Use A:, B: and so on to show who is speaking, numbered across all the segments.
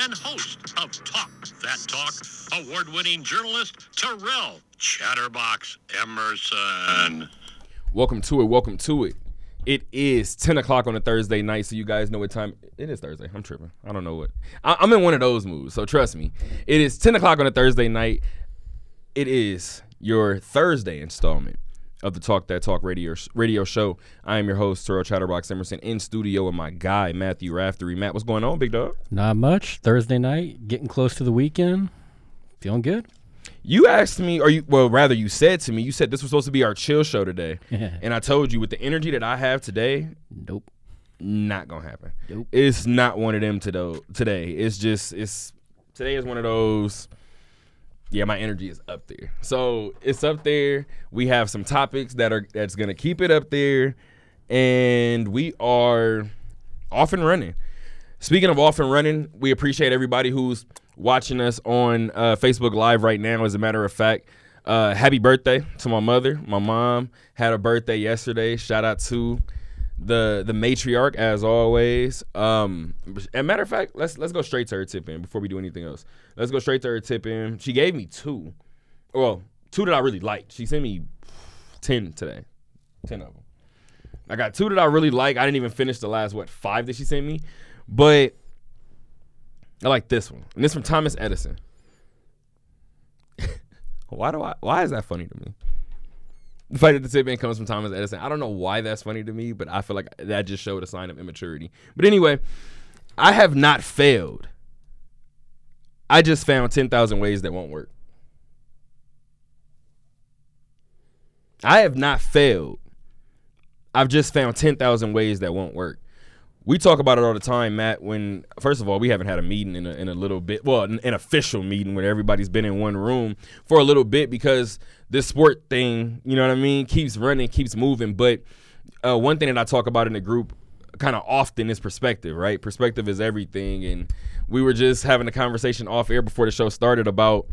A: and host of Talk That Talk, award winning journalist Terrel Chatterbox Emerson.
B: Welcome to it. Welcome to it. It is 10 o'clock on a Thursday night, so you guys know what time it is Thursday. I'm tripping. I don't know what. I, I'm in one of those moods, so trust me. It is 10 o'clock on a Thursday night. It is your Thursday installment of the Talk That Talk radio, radio show. I am your host, Terrel Chatterbox Emerson, in studio with my guy, Matthew Raftery. Matt, what's going on, big dog?
C: Not much. Thursday night, getting close to the weekend. Feeling good.
B: You asked me, or you, well, rather, you said to me, you said this was supposed to be our chill show today. And I told you, with the energy that I have today,
C: Nope.
B: not gonna happen.
C: Nope.
B: It's not one of them to today. It's just it's today is one of those. Yeah, my energy is up there. So it's up there. We have some topics that are that's gonna keep it up there, and we are off and running. Speaking of off and running, we appreciate everybody who's watching us on uh, Facebook Live right now. As a matter of fact, uh, happy birthday to my mother. My mom had a birthday yesterday. Shout out to the the matriarch as always. Um, as a matter of fact, let's let's go straight to her tip in before we do anything else. Let's go straight to her tip in. She gave me two, well, two that I really liked. She sent me ten today, ten of them. I got two that I really like. I didn't even finish the last what five that she sent me, but I like this one. And this from Thomas Edison. why do I? Why is that funny to me? The fact that the tip in comes from Thomas Edison. I don't know why that's funny to me, but I feel like that just showed a sign of immaturity. But anyway, I have not failed. I just found 10,000 ways that won't work. I have not failed. I've just found 10,000 ways that won't work. We talk about it all the time, Matt. When first of all, we haven't had a meeting in a, in a little bit, well, an, an official meeting where everybody's been in one room for a little bit because this sport thing, you know what I mean, keeps running, keeps moving. But uh, one thing that I talk about in the group kind of often is perspective, right? Perspective is everything, and we were just having a conversation off air before the show started about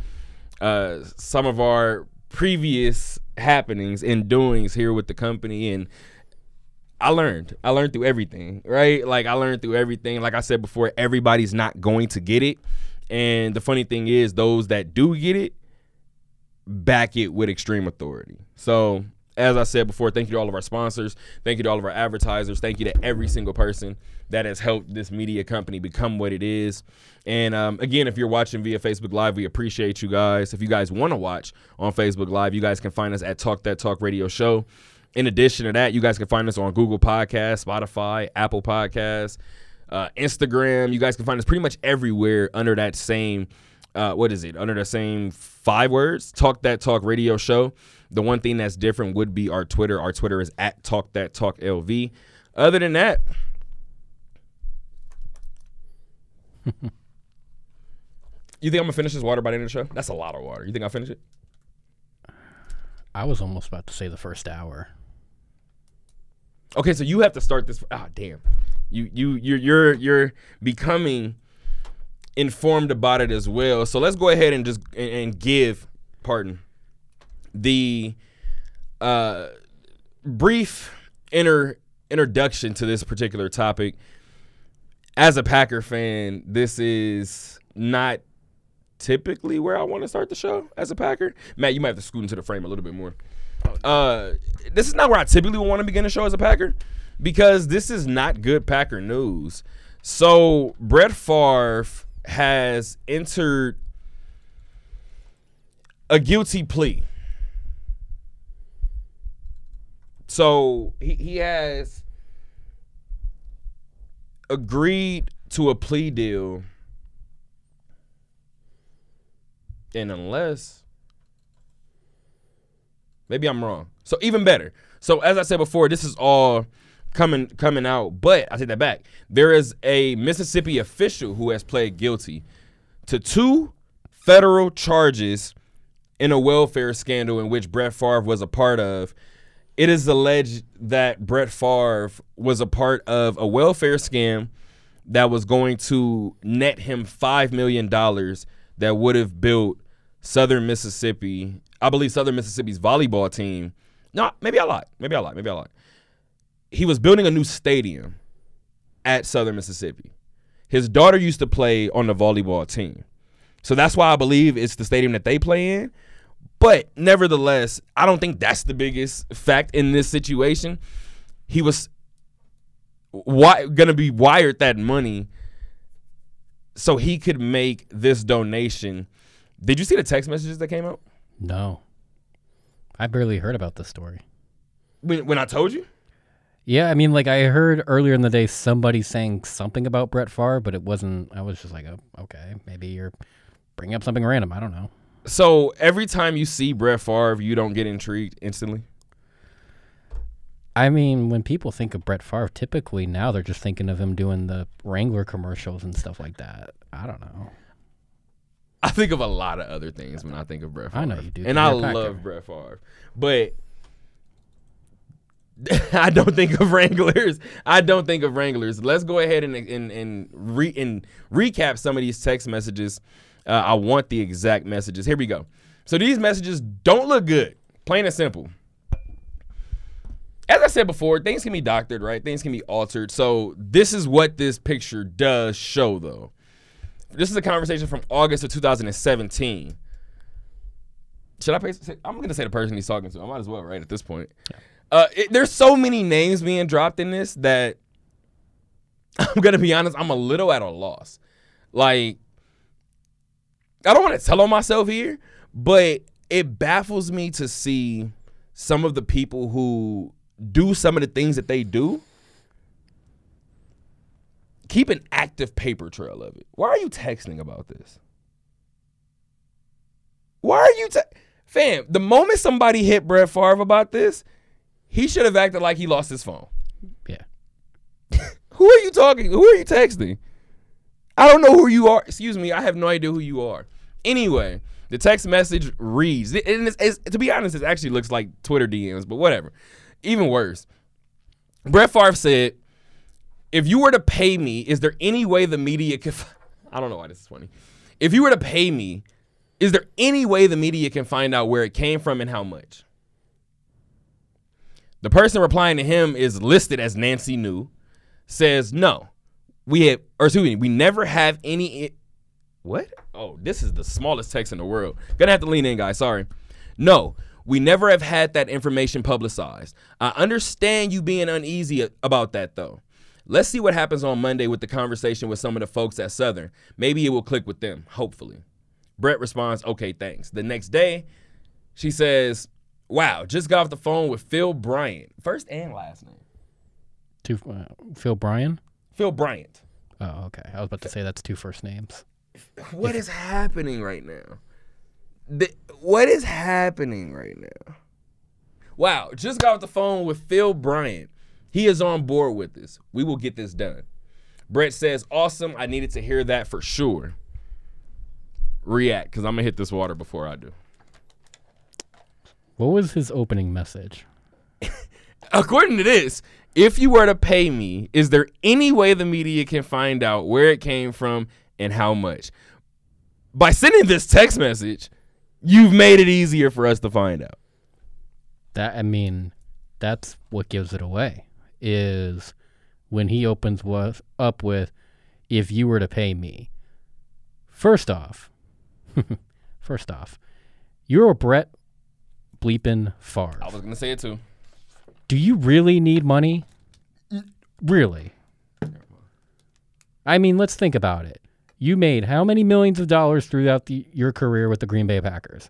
B: uh, some of our previous happenings and doings here with the company and I learned. I learned through everything, right? Like I learned through everything. Like I said before, everybody's not going to get it. And the funny thing is, those that do get it, back it with extreme authority. So, as I said before, thank you to all of our sponsors. Thank you to all of our advertisers. Thank you to every single person that has helped this media company become what it is. And um, again, if you're watching via Facebook Live, we appreciate you guys. If you guys want to watch on Facebook Live, you guys can find us at Talk That Talk Radio Show. In addition to that, you guys can find us on Google Podcasts, Spotify, Apple Podcasts, uh, Instagram. You guys can find us pretty much everywhere under that same, uh, what is it? Under the same five words, Talk That Talk Radio Show. The one thing that's different would be our Twitter. Our Twitter is at Talk That Talk LV. Other than that, you think I'm gonna finish this water by the end of the show? That's a lot of water. You think I'll finish it?
C: I was almost about to say the first hour.
B: Okay, so you have to start this. Ah, damn. You you you're you're you're becoming informed about it as well. So let's go ahead and just and, give, pardon, the uh, brief inter introduction to this particular topic. As a Packer fan, this is not typically where I want to start the show as a Packer. Matt, you might have to scoot into the frame a little bit more. Uh, this is not where I typically want to begin the show as a Packer because this is not good Packer news. So Brett Favre has entered a guilty plea. So he, he has agreed to a plea deal. And unless maybe I'm wrong. So even better. So as I said before, this is all coming coming out, but I take that back. There is a Mississippi official who has pled guilty to two federal charges in a welfare scandal in which Brett Favre was a part of. It is alleged that Brett Favre was a part of a welfare scam that was going to net him $5 million that would have built Southern Mississippi, I believe Southern Mississippi's volleyball team. No, maybe I lied. Maybe I lied. Maybe I lied. He was building a new stadium at Southern Mississippi. His daughter used to play on the volleyball team. So that's why I believe it's the stadium that they play in. But nevertheless, I don't think that's the biggest fact in this situation. He was wi- going to be wired that money so he could make this donation. Did you see the text messages that came out?
C: No. I barely heard about this story.
B: When, when I told you?
C: Yeah, I mean, like I heard earlier in the day somebody saying something about Brett Favre, but it wasn't. I was just like, oh, okay, maybe you're bringing up something random. I don't know.
B: So every time you see Brett Favre, you don't get intrigued instantly?
C: I mean, when people think of Brett Favre, typically now they're just thinking of him doing the Wrangler commercials and stuff like that. I don't know.
B: I think of a lot of other things when I think of Brett Favre.
C: I know you do,
B: And I
C: you're a Packer.
B: love Brett Favre. But I don't think of Wranglers. I don't think of Wranglers. Let's go ahead and and and, re, and recap some of these text messages. Uh, I want the exact messages. Here we go. So these messages don't look good. Plain and simple. As I said before, things can be doctored, right? Things can be altered. So this is what this picture does show, though. This is a conversation from August of 2017. Should I pay? I'm to say the person he's talking to. I might as well, right? At this point, uh, it, there's so many names being dropped in this that I'm to be honest. I'm a little at a loss. Like, I don't want to tell on myself here, but it baffles me to see some of the people who do some of the things that they do keep an active paper trail of it. Why are you texting about this? Why are you, te- fam? The moment somebody hit Brett Favre about this, he should have acted like he lost his phone.
C: Yeah.
B: Who are you talking? Who are you texting? I don't know who you are. Excuse me, I have no idea who you are. Anyway, the text message reads, and it's, it's- to be honest, it actually looks like Twitter DMs, but whatever. Even worse. Brett Favre said, if you were to pay me, is there any way the media could? f- I don't know why this is funny. If you were to pay me, is there any way the media can find out where it came from and how much? The person replying to him is listed as Nancy New. Says no, we have, or excuse me, we never have any. i- what? Oh, this is the smallest text in the world. Gonna have to lean in, guys. Sorry. No, we never have had that information publicized. I understand you being uneasy about that, though. Let's see what happens on Monday with the conversation with some of the folks at Southern. Maybe it will click with them, hopefully. Brett responds, okay, thanks. The next day, she says, wow, just got off the phone with Phil Bryant. First and last name.
C: Two, uh, Phil Bryan.
B: Phil Bryant.
C: Oh, okay. I was about to say that's two first names.
B: What is happening right now? The, what is happening right now? Wow, just got off the phone with Phil Bryant. He is on board with this. We will get this done. Brett says, awesome. I needed to hear that for sure. React, because I'm going to hit this water before I do.
C: What was his opening message?
B: According to this, if you were to pay me, is there any way the media can find out where it came from and how much? By sending this text message, you've made it easier for us to find out.
C: That I mean, that's what gives it away. Is when he opens was up with, "If you were to pay me." First off, first off, you're a Brett bleeping Favre.
B: I was going to say it too.
C: Do you really need money? Really? I mean, let's think about it. You made how many millions of dollars throughout the, your career with the Green Bay Packers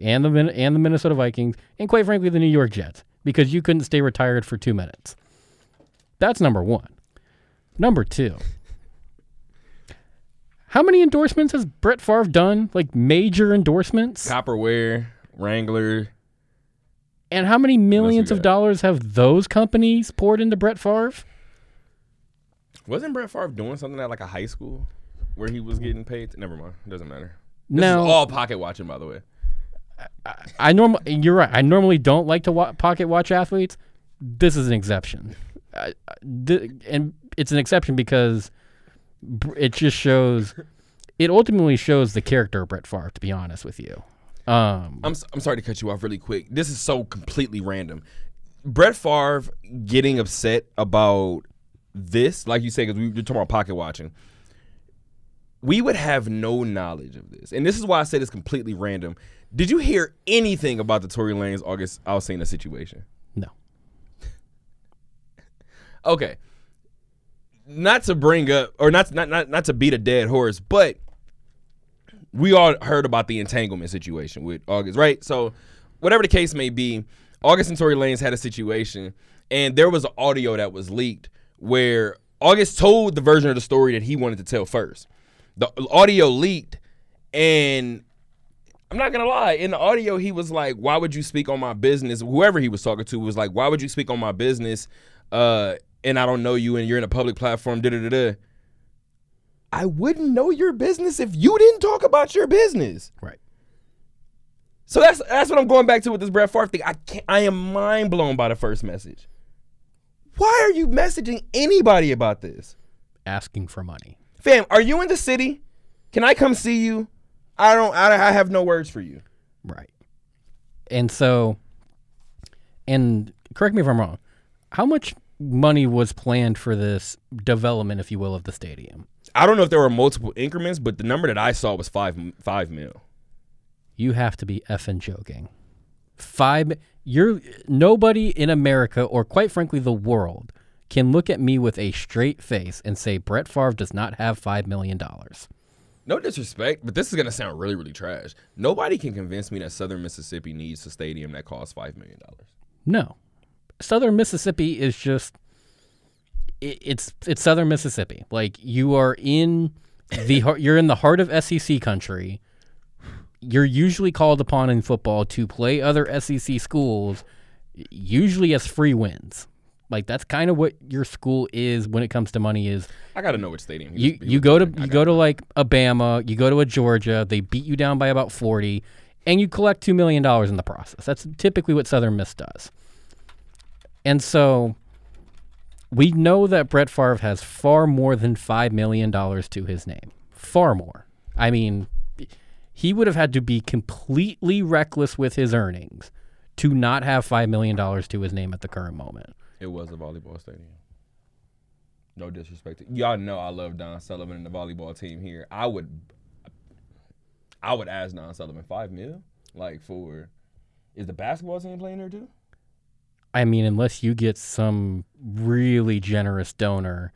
C: and the and the Minnesota Vikings and quite frankly the New York Jets because you couldn't stay retired for 2 minutes. That's number 1. Number 2. How many endorsements has Brett Favre done? Like major endorsements?
B: Copperware, Wrangler.
C: And how many millions of dollars have those companies poured into Brett Favre?
B: Wasn't Brett Favre doing something at like a high school where he was getting paid? Never mind. It doesn't matter. This
C: now,
B: is all pocket watching, by the way.
C: I normal. You're right. I normally don't like to wa- pocket watch athletes. This is an exception, I, I- th- and it's an exception because it just shows. It ultimately shows the character of Brett Favre. To be honest with you, um,
B: I'm I'm sorry to cut you off really quick. This is so completely random. Brett Favre getting upset about this, like you said, because we were talking about pocket watching. We would have no knowledge of this, and this is why I said it's completely random. Did you hear anything about the Tory Lanez August Alsina situation?
C: no.
B: Okay. Not to bring up or not not not, not to beat a dead horse, but we all heard about the entanglement situation with August, right? So whatever the case may be, August and Tory Lanez had a situation and there was an audio that was leaked where August told the version of the story that he wanted to tell first. The audio leaked and I'm not gonna lie. In the audio, he was like, "Why would you speak on my business?" Whoever he was talking to was like, "Why would you speak on my business?" Uh, and I don't know you, and you're in a public platform. Da da da da. I wouldn't know your business if you didn't talk about your business.
C: Right.
B: So that's that's what I'm going back to with this Brett Favre thing. I can't. I am mind blown by the first message. Why are you messaging anybody about this,
C: Asking for money.
B: fam? Are you in the city? Can I come see you? I don't. I, I have no words for you.
C: Right. And so, and correct me if I'm wrong. How much money was planned for this development, if you will, of the stadium?
B: I don't know if there were multiple increments, but the number that I saw was five five mil.
C: You have to be effing joking. Five. You're nobody in America, or quite frankly, the world, can look at me with a straight face and say Brett Favre does not have five million dollars.
B: No disrespect, but this is gonna sound really really trash. Nobody can convince me that Southern Mississippi needs a stadium that costs five million dollars.
C: No, Southern Mississippi is just it, it's it's Southern Mississippi. Like you are in the you're in the heart of SEC country. You're usually called upon in football to play other SEC schools, usually as free wins. Like that's kind of what your school is when it comes to money. Is
B: I gotta know which stadium.
C: you you go to. You go to like Alabama, you go to a Georgia, they beat you down by about forty, and you collect two million dollars in the process. That's typically what Southern Miss does. And so we know that Brett Favre has far more than five million dollars to his name. Far more. I mean, he would have had to be completely reckless with his earnings to not have five million dollars to his name at the current moment.
B: It was a volleyball stadium. No disrespect. Y'all know I love Don Sullivan and the volleyball team here. I would, I would ask Don Sullivan five mil, like for, is the basketball team playing there too?
C: I mean, unless you get some really generous donor,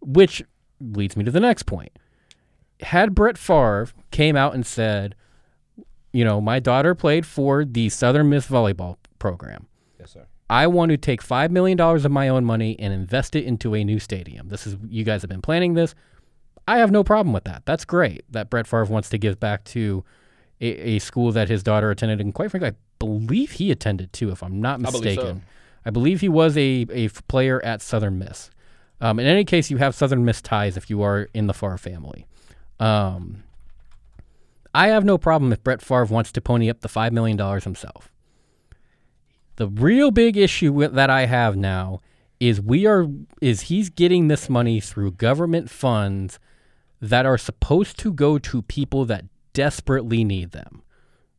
C: which leads me to the next point. Had Brett Favre came out and said, you know, my daughter played for the Southern Miss volleyball program.
B: Yes, sir.
C: I want to take $5 million of my own money and invest it into a new stadium. This is, you guys have been planning this. I have no problem with that. That's great that Brett Favre wants to give back to a, a school that his daughter attended. And quite frankly, I believe he attended too, if I'm not
B: I believe so.
C: mistaken. I believe he was a, a player at Southern Miss. Um, in any case, you have Southern Miss ties if you are in the Favre family. Um, I have no problem if Brett Favre wants to pony up the $5 million himself. The real big issue with, that I have now is we are is he's getting this money through government funds that are supposed to go to people that desperately need them.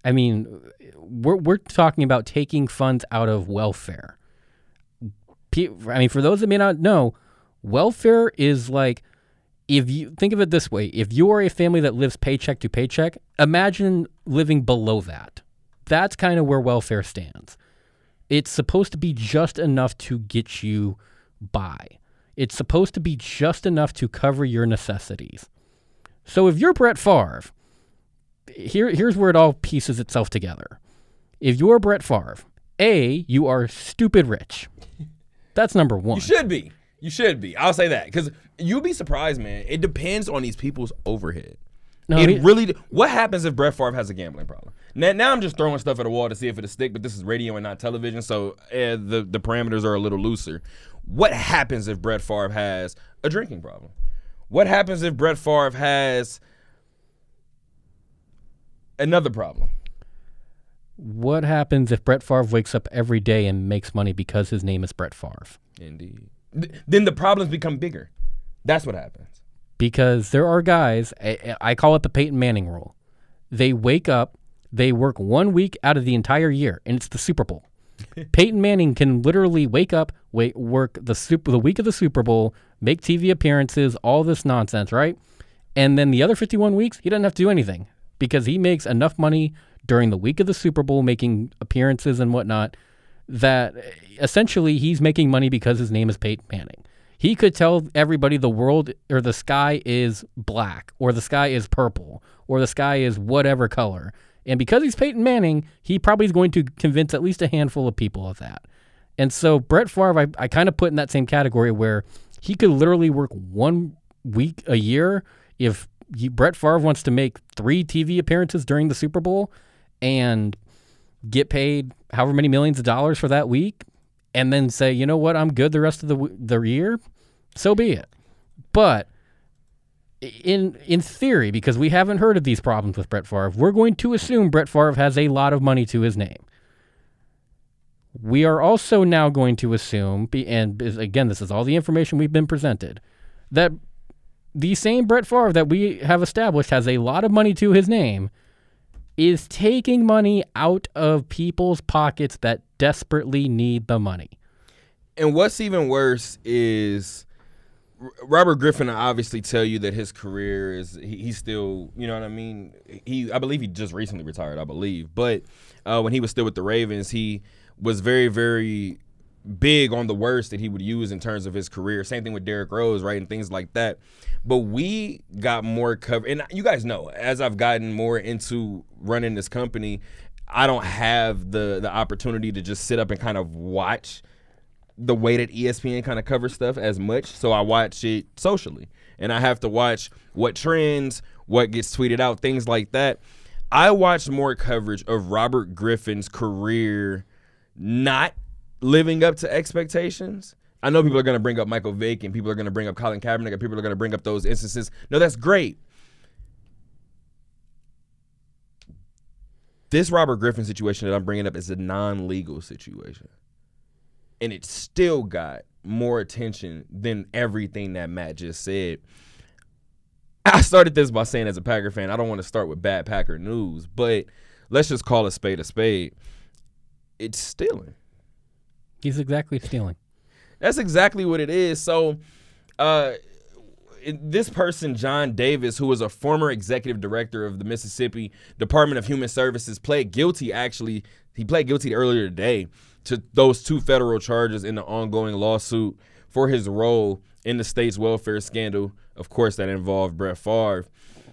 C: I mean, we're we're talking about taking funds out of welfare. I mean, for those that may not know, welfare is like if you think of it this way, if you are a family that lives paycheck to paycheck, imagine living below that. That's kind of where welfare stands. It's supposed to be just enough to get you by. It's supposed to be just enough to cover your necessities. So if you're Brett Favre, here here's where it all pieces itself together. If you're Brett Favre, A, you are stupid rich. That's number one.
B: You should be. You should be. I'll say that because you'll be surprised, man. It depends on these people's overhead.
C: No,
B: it
C: he-
B: really. What happens if Brett Favre has a gambling problem? Now, now I'm just throwing stuff at the wall to see if it'll stick. But this is radio and not television, so uh, the the parameters are a little looser. What happens if Brett Favre has a drinking problem? What happens if Brett Favre has Another problem.
C: What happens if Brett Favre wakes up every day and makes money because his name is Brett Favre?
B: Indeed. Th- then the problems become bigger. That's what happens.
C: Because there are guys, I, I call it the Peyton Manning rule. They wake up, they work one week out of the entire year, and it's the Super Bowl. Peyton Manning can literally wake up, wait, work the super, the week of the Super Bowl, make TV appearances, all this nonsense, right? And then the other 51 weeks, he doesn't have to do anything because he makes enough money during the week of the Super Bowl, making appearances and whatnot, that essentially he's making money because his name is Peyton Manning. He could tell everybody the world or the sky is black or the sky is purple or the sky is whatever color. And because he's Peyton Manning, he probably is going to convince at least a handful of people of that. And so Brett Favre, I, I kind of put in that same category where he could literally work one week a year if Brett Favre wants to make three TV appearances during the Super Bowl and get paid however many millions of dollars for that week, and then say, you know what, I'm good the rest of the the year, so be it. But in in theory, because we haven't heard of these problems with Brett Favre, we're going to assume Brett Favre has a lot of money to his name. We are also now going to assume, and again, this is all the information we've been presented, that the same Brett Favre that we have established has a lot of money to his name is taking money out of people's pockets that desperately need the money.
B: And what's even worse is Robert Griffin obviously tell you that his career is he, he's still you know what I mean he I believe he just recently retired I believe but uh, when he was still with the Ravens he was very very big on the words that he would use in terms of his career same thing with Derrick Rose right and things like that but we got more cover and you guys know as I've gotten more into running this company I don't have the the opportunity to just sit up and kind of watch the way that ESPN kind of covers stuff as much. So I watch it socially, and I have to watch what trends, what gets tweeted out, things like that. I watched more coverage of Robert Griffin's career not living up to expectations. I know people are going to bring up Michael Vick and people are going to bring up Colin Kaepernick and people are going to bring up those instances. No, that's great. This Robert Griffin situation that I'm bringing up is a non-legal situation and it still got more attention than everything that Matt just said. I started this by saying, as a Packer fan, I don't want to start with bad Packer news, but let's just call a spade a spade. It's stealing.
C: He's exactly stealing.
B: That's exactly what it is. So, uh, this person, John Davis, who was a former executive director of the Mississippi Department of Human Services, pled guilty. Actually, he pled guilty earlier today to those two federal charges in the ongoing lawsuit for his role in the state's welfare scandal, of course, that involved Brett Favre.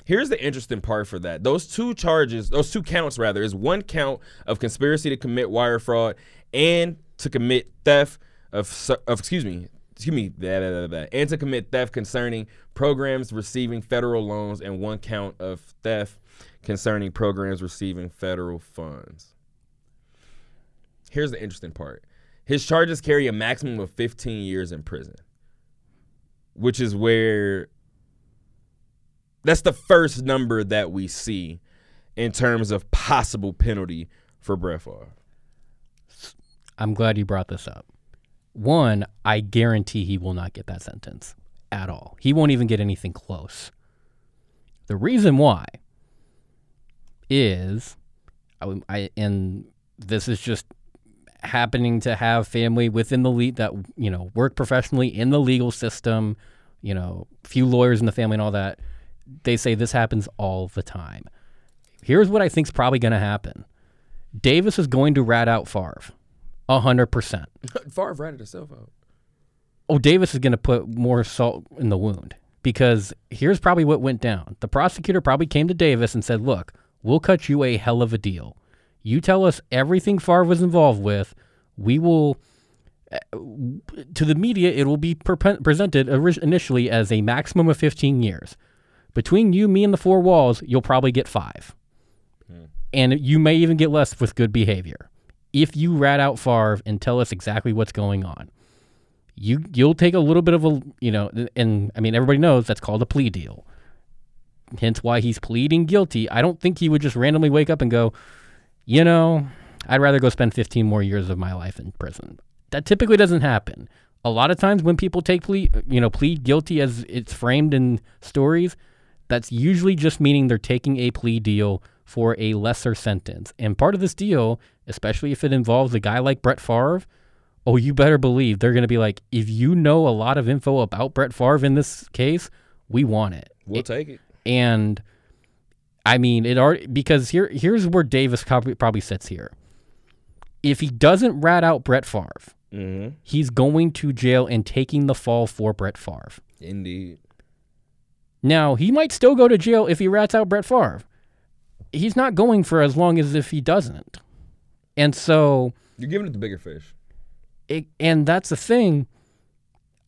B: Here's the interesting part for that. Those two charges, those two counts rather, is one count of conspiracy to commit wire fraud and to commit theft of, of excuse me, excuse me, blah, blah, blah, and to commit theft concerning programs receiving federal loans, and one count of theft concerning programs receiving federal funds. Here's the interesting part his charges carry a maximum of 15 years in prison, which is where that's the first number that we see in terms of possible penalty for Favre.
C: I'm glad you brought this up. One, I guarantee he will not get that sentence at all. He won't even get anything close. The reason why is, I, I and this is just happening to have family within the lead that you know work professionally in the legal system, you know, few lawyers in the family and all that, they say this happens all the time. Here's what I think is probably going to happen. Davis is going to rat out Favre, hundred percent.
B: Favre ratted himself out.
C: Oh, Davis is going to put more salt in the wound because here's probably what went down. The prosecutor probably came to Davis and said, "Look, we'll cut you a hell of a deal. You tell us everything Favre was involved with. We will, uh, to the media, it will be pre- presented initially as a maximum of 15 years. Between you, me, and the four walls, you'll probably get five. Hmm. And you may even get less with good behavior. If you rat out Favre and tell us exactly what's going on, you you'll take a little bit of a you know, and I mean everybody knows that's called a plea deal. hence why he's pleading guilty. I don't think he would just randomly wake up and go, you know, I'd rather go spend 15 more years of my life in prison. That typically doesn't happen. A lot of times when people take plea, you know, plead guilty as it's framed in stories, that's usually just meaning they're taking a plea deal for a lesser sentence. And part of this deal, especially if it involves a guy like Brett Favre, oh, you better believe they're going to be like, if you know a lot of info about Brett Favre in this case, we want it.
B: We'll take it.
C: And I mean, it already because here here's where Davis probably probably sits here. If he doesn't rat out Brett Favre,
B: Mm-hmm.
C: he's going to jail and taking the fall for Brett Favre.
B: Indeed.
C: Now, he might still go to jail if he rats out Brett Favre. He's not going for as long as if he doesn't. And so,
B: You're giving it the bigger fish.
C: it, and that's the thing.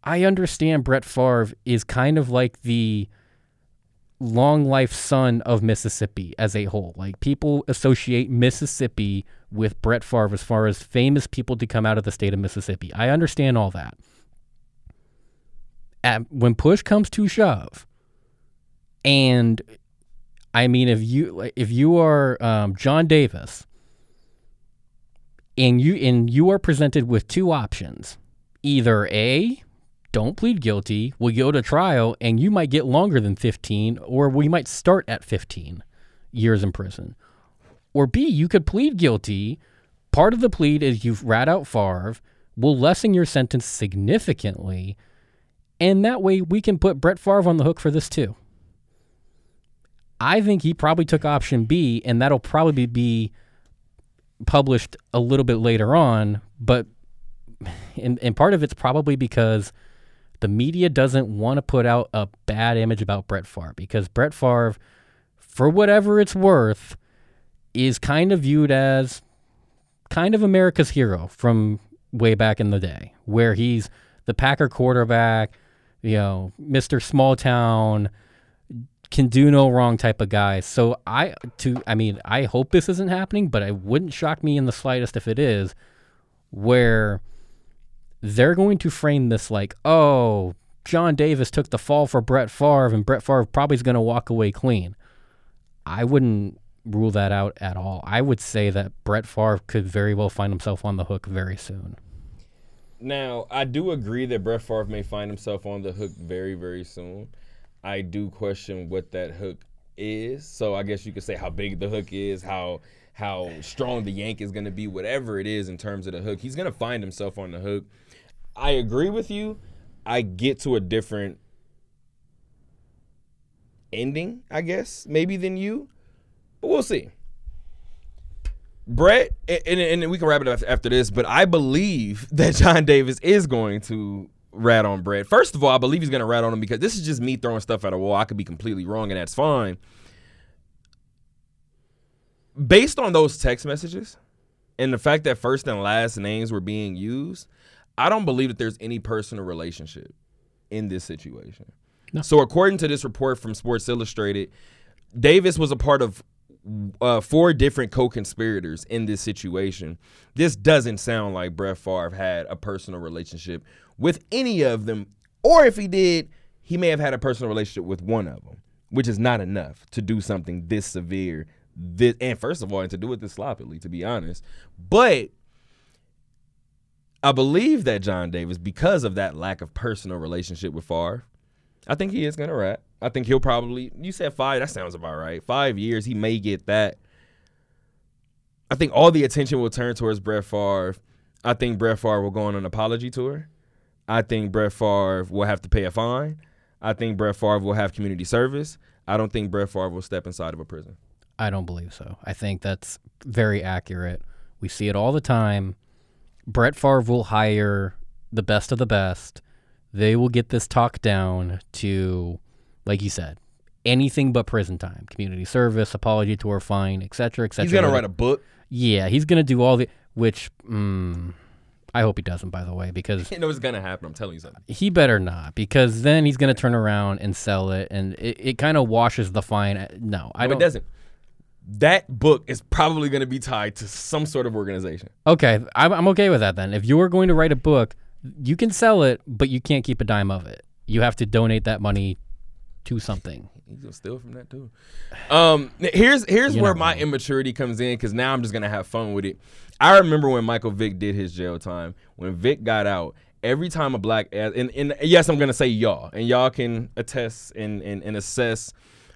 C: I understand Brett Favre is kind of like the long life son of Mississippi as a whole. Like people associate Mississippi with Brett Favre as far as famous people to come out of the state of Mississippi. I understand all that. At, when push comes to shove, and I mean, if you if you are um, John Davis, and you and you are presented with two options, either a don't plead guilty, we go to trial, and you might get longer than 15, or we might start at 15 years in prison. Or B, you could plead guilty. Part of the plead is you've rat out Favre, will lessen your sentence significantly, and that way we can put Brett Favre on the hook for this too. I think he probably took option B, and that'll probably be published a little bit later on, but and, and part of it's probably because the media doesn't want to put out a bad image about Brett Favre because Brett Favre, for whatever it's worth, is kind of viewed as kind of America's hero from way back in the day, where he's the Packer quarterback, you know, Mr. Small Town, can do no wrong type of guy. So I to I mean, I hope this isn't happening, but it wouldn't shock me in the slightest if it is, where they're going to frame this like, oh, John Davis took the fall for Brett Favre, and Brett Favre probably is going to walk away clean. I wouldn't rule that out at all. I would say that Brett Favre could very well find himself on the hook very soon.
B: Now, I do agree that Brett Favre may find himself on the hook very, very soon. I do question what that hook is. So I guess you could say how big the hook is, how how strong the yank is going to be, whatever it is in terms of the hook. He's going to find himself on the hook. I agree with you. I get to a different ending, I guess, maybe than you. But we'll see. Brett, and, and, and we can wrap it up after this, but I believe that John Davis is going to rat on Brett. First of all, I believe he's going to rat on him because this is just me throwing stuff at a wall. I could be completely wrong, and that's fine. Based on those text messages and the fact that first and last names were being used, I don't believe that there's any personal relationship in this situation.
C: No.
B: So, according to this report from Sports Illustrated, Davis was a part of uh, four different co-conspirators in this situation. This doesn't sound like Brett Favre had a personal relationship with any of them, or if he did, he may have had a personal relationship with one of them, which is not enough to do something this severe. This, and first of all, and to do it this sloppily, to be honest. But I believe that John Davis, because of that lack of personal relationship with Favre, I think he is gonna rat. I think he'll probably. You said five. That sounds about right. Five years, he may get that. I think all the attention will turn towards Brett Favre. I think Brett Favre will go on an apology tour. I think Brett Favre will have to pay a fine. I think Brett Favre will have community service. I don't think Brett Favre will step inside of a prison.
C: I don't believe so. I think that's very accurate. We see it all the time. Brett Favre will hire the best of the best. They will get this talk down to, like you said, anything but prison time, community service, apology tour, fine, etc., etc.
B: He's gonna write a book.
C: Yeah, he's gonna do all the which. Mm, I hope he doesn't, by the way, because
B: You know it's gonna happen. I'm telling you something.
C: he better not, because then he's gonna turn around and sell it, and it, it kind of washes the fine. No, I
B: No,
C: don't.
B: it doesn't. That book is probably gonna be tied to some sort of organization.
C: Okay, I'm, I'm okay with that then. If you are going to write a book, you can sell it, but you can't keep a dime of it. You have to donate that money to something.
B: He's gonna steal from that too. Um, here's here's
C: You're
B: where my immaturity comes in because now I'm just gonna have fun with it. I remember when Michael Vick did his jail time. When Vick got out, every time a black and, and yes, I'm gonna say y'all, and y'all can attest and, and and assess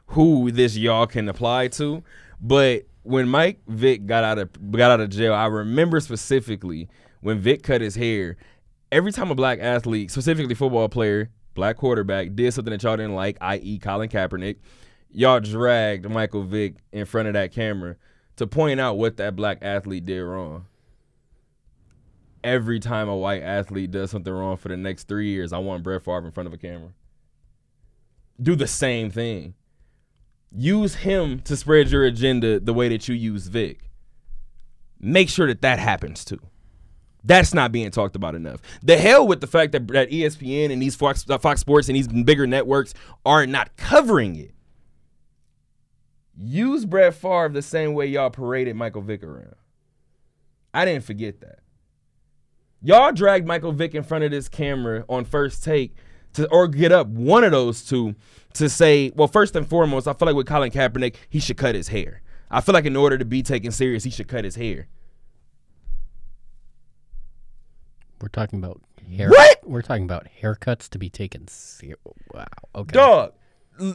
B: who this y'all can apply to. But when Mike Vick got out of got out of jail, I remember specifically when Vick cut his hair. Every time a black athlete, specifically football player, black quarterback, did something that y'all didn't like, i.e., Colin Kaepernick, y'all dragged Michael Vick in front of that camera to point out what that black athlete did wrong. Every time a white athlete does something wrong for the next three years, I want Brett Favre in front of a camera. Do the same thing. Use him to spread your agenda the way that you use Vick. Make sure that that happens too. That's not being talked about enough. The hell with the fact that, that ESPN and these Fox, Fox Sports and these bigger networks are not covering it. Use Brett Favre the same way y'all paraded Michael Vick around. I didn't forget that. Y'all dragged Michael Vick in front of this camera on first take to or get up one of those two to say, well, first and foremost, I feel like with Colin Kaepernick, he should cut his hair. I feel like in order to be taken serious, he should cut his hair.
C: We're talking about hair.
B: What?
C: We're talking about haircuts to be taken serious. Wow. Okay.
B: Dog,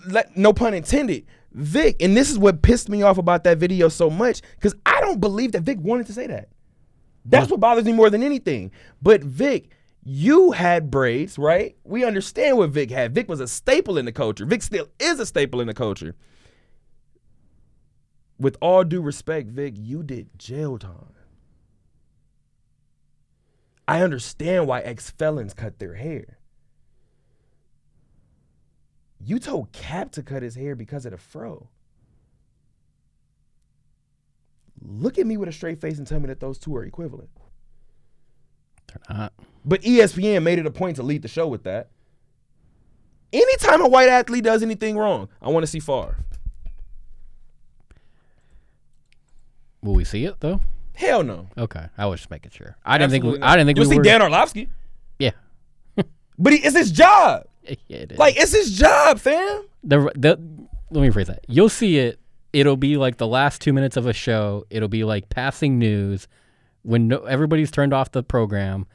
B: let, no pun intended. Vick, and this is what pissed me off about that video so much, because I don't believe that Vick wanted to say that. That's what bothers me more than anything. But Vick, you had braids, right? We understand what Vick had. Vick was a staple in the culture. Vick still is a staple in the culture. With all due respect, Vick, you did jail time. I understand why ex felons cut their hair. You told Cap to cut his hair because of the fro. Look at me with a straight face and tell me that those two are equivalent.
C: They're not.
B: But ESPN made it a point to lead the show with that. Anytime a white athlete does anything wrong, I want to see Favre.
C: Will we see it though?
B: Hell no.
C: Okay. I was just making sure. I didn't think. We,
B: not.
C: I didn't think
B: You'll
C: we
B: see
C: were.
B: Dan Orlovsky,
C: yeah.
B: but he, it's his job.
C: Yeah, it is.
B: Like it's his job, fam.
C: the the let me rephrase that. You'll see it. It'll be like the last two minutes of a show. It'll be like passing news when no, everybody's turned off the program.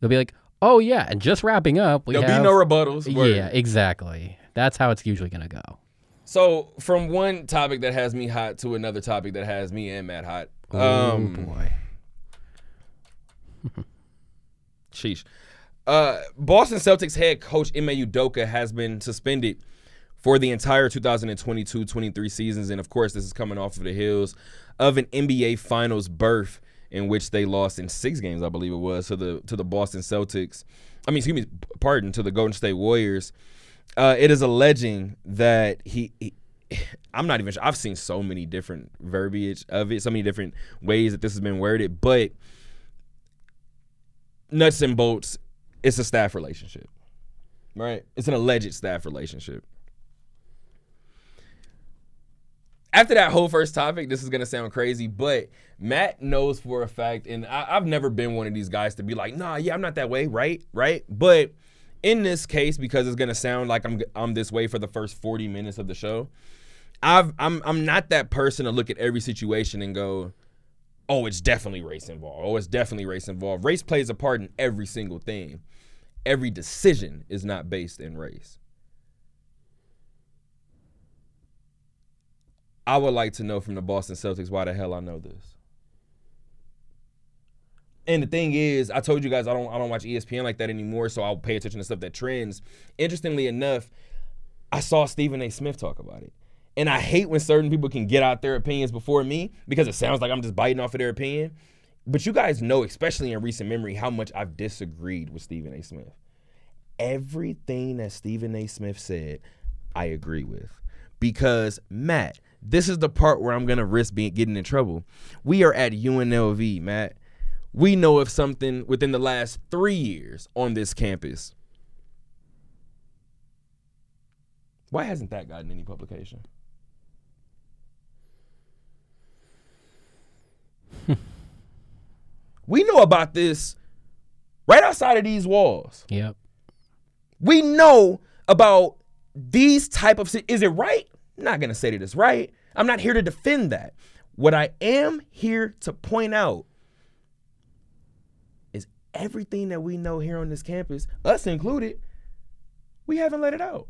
C: They'll be like, "Oh yeah," and just wrapping up. We
B: There'll
C: have,
B: be no rebuttals. Word.
C: Yeah, exactly. That's how it's usually gonna go.
B: So from one topic that has me hot to another topic that has me and Matt hot.
C: oh
B: Um,
C: boy.
B: Sheesh. Uh, Boston Celtics head coach Ime Udoka has been suspended for the entire 2022-23 seasons, and of course, this is coming off of the heels of an NBA Finals berth in which they lost in six games, I believe it was, to the to the Boston Celtics. I mean, excuse me, pardon, to the Golden State Warriors. Uh, it is alleging that he, he I'm not even sure. I've seen so many different verbiage of it, so many different ways that this has been worded, but nuts and bolts, it's a staff relationship. Right? It's an alleged staff relationship. After that whole first topic, this is gonna sound crazy, but Matt knows for a fact, and I, I've never been one of these guys to be like, nah, yeah, I'm not that way, right? Right? But in this case, because it's gonna sound like I'm I'm this way for the first 40 minutes of the show, I've I'm I'm not that person to look at every situation and go, oh, it's definitely race involved. Oh, it's definitely race involved. Race plays a part in every single thing. Every decision is not based in race. I would like to know from the Boston Celtics why the hell I know this. And the thing is, I told you guys I don't I don't watch ESPN like that anymore, so I'll pay attention to stuff that trends. Interestingly enough, I saw Stephen A. Smith talk about it. And I hate when certain people can get out their opinions before me because it sounds like I'm just biting off of their opinion. But you guys know, especially in recent memory, how much I've disagreed with Stephen A. Smith. Everything that Stephen A. Smith said, I agree with. Because, Matt, this is the part where I'm going to risk being getting in trouble. We are at UNLV, Matt. We know of something within the last three years on this campus. Why hasn't that gotten any publication? We know about this right outside of these walls.
C: Yep.
B: We know about these type of is it right? I'm not gonna say that it's right. I'm not here to defend that. What I am here to point out is everything that we know here on this campus, us included, we haven't let it out.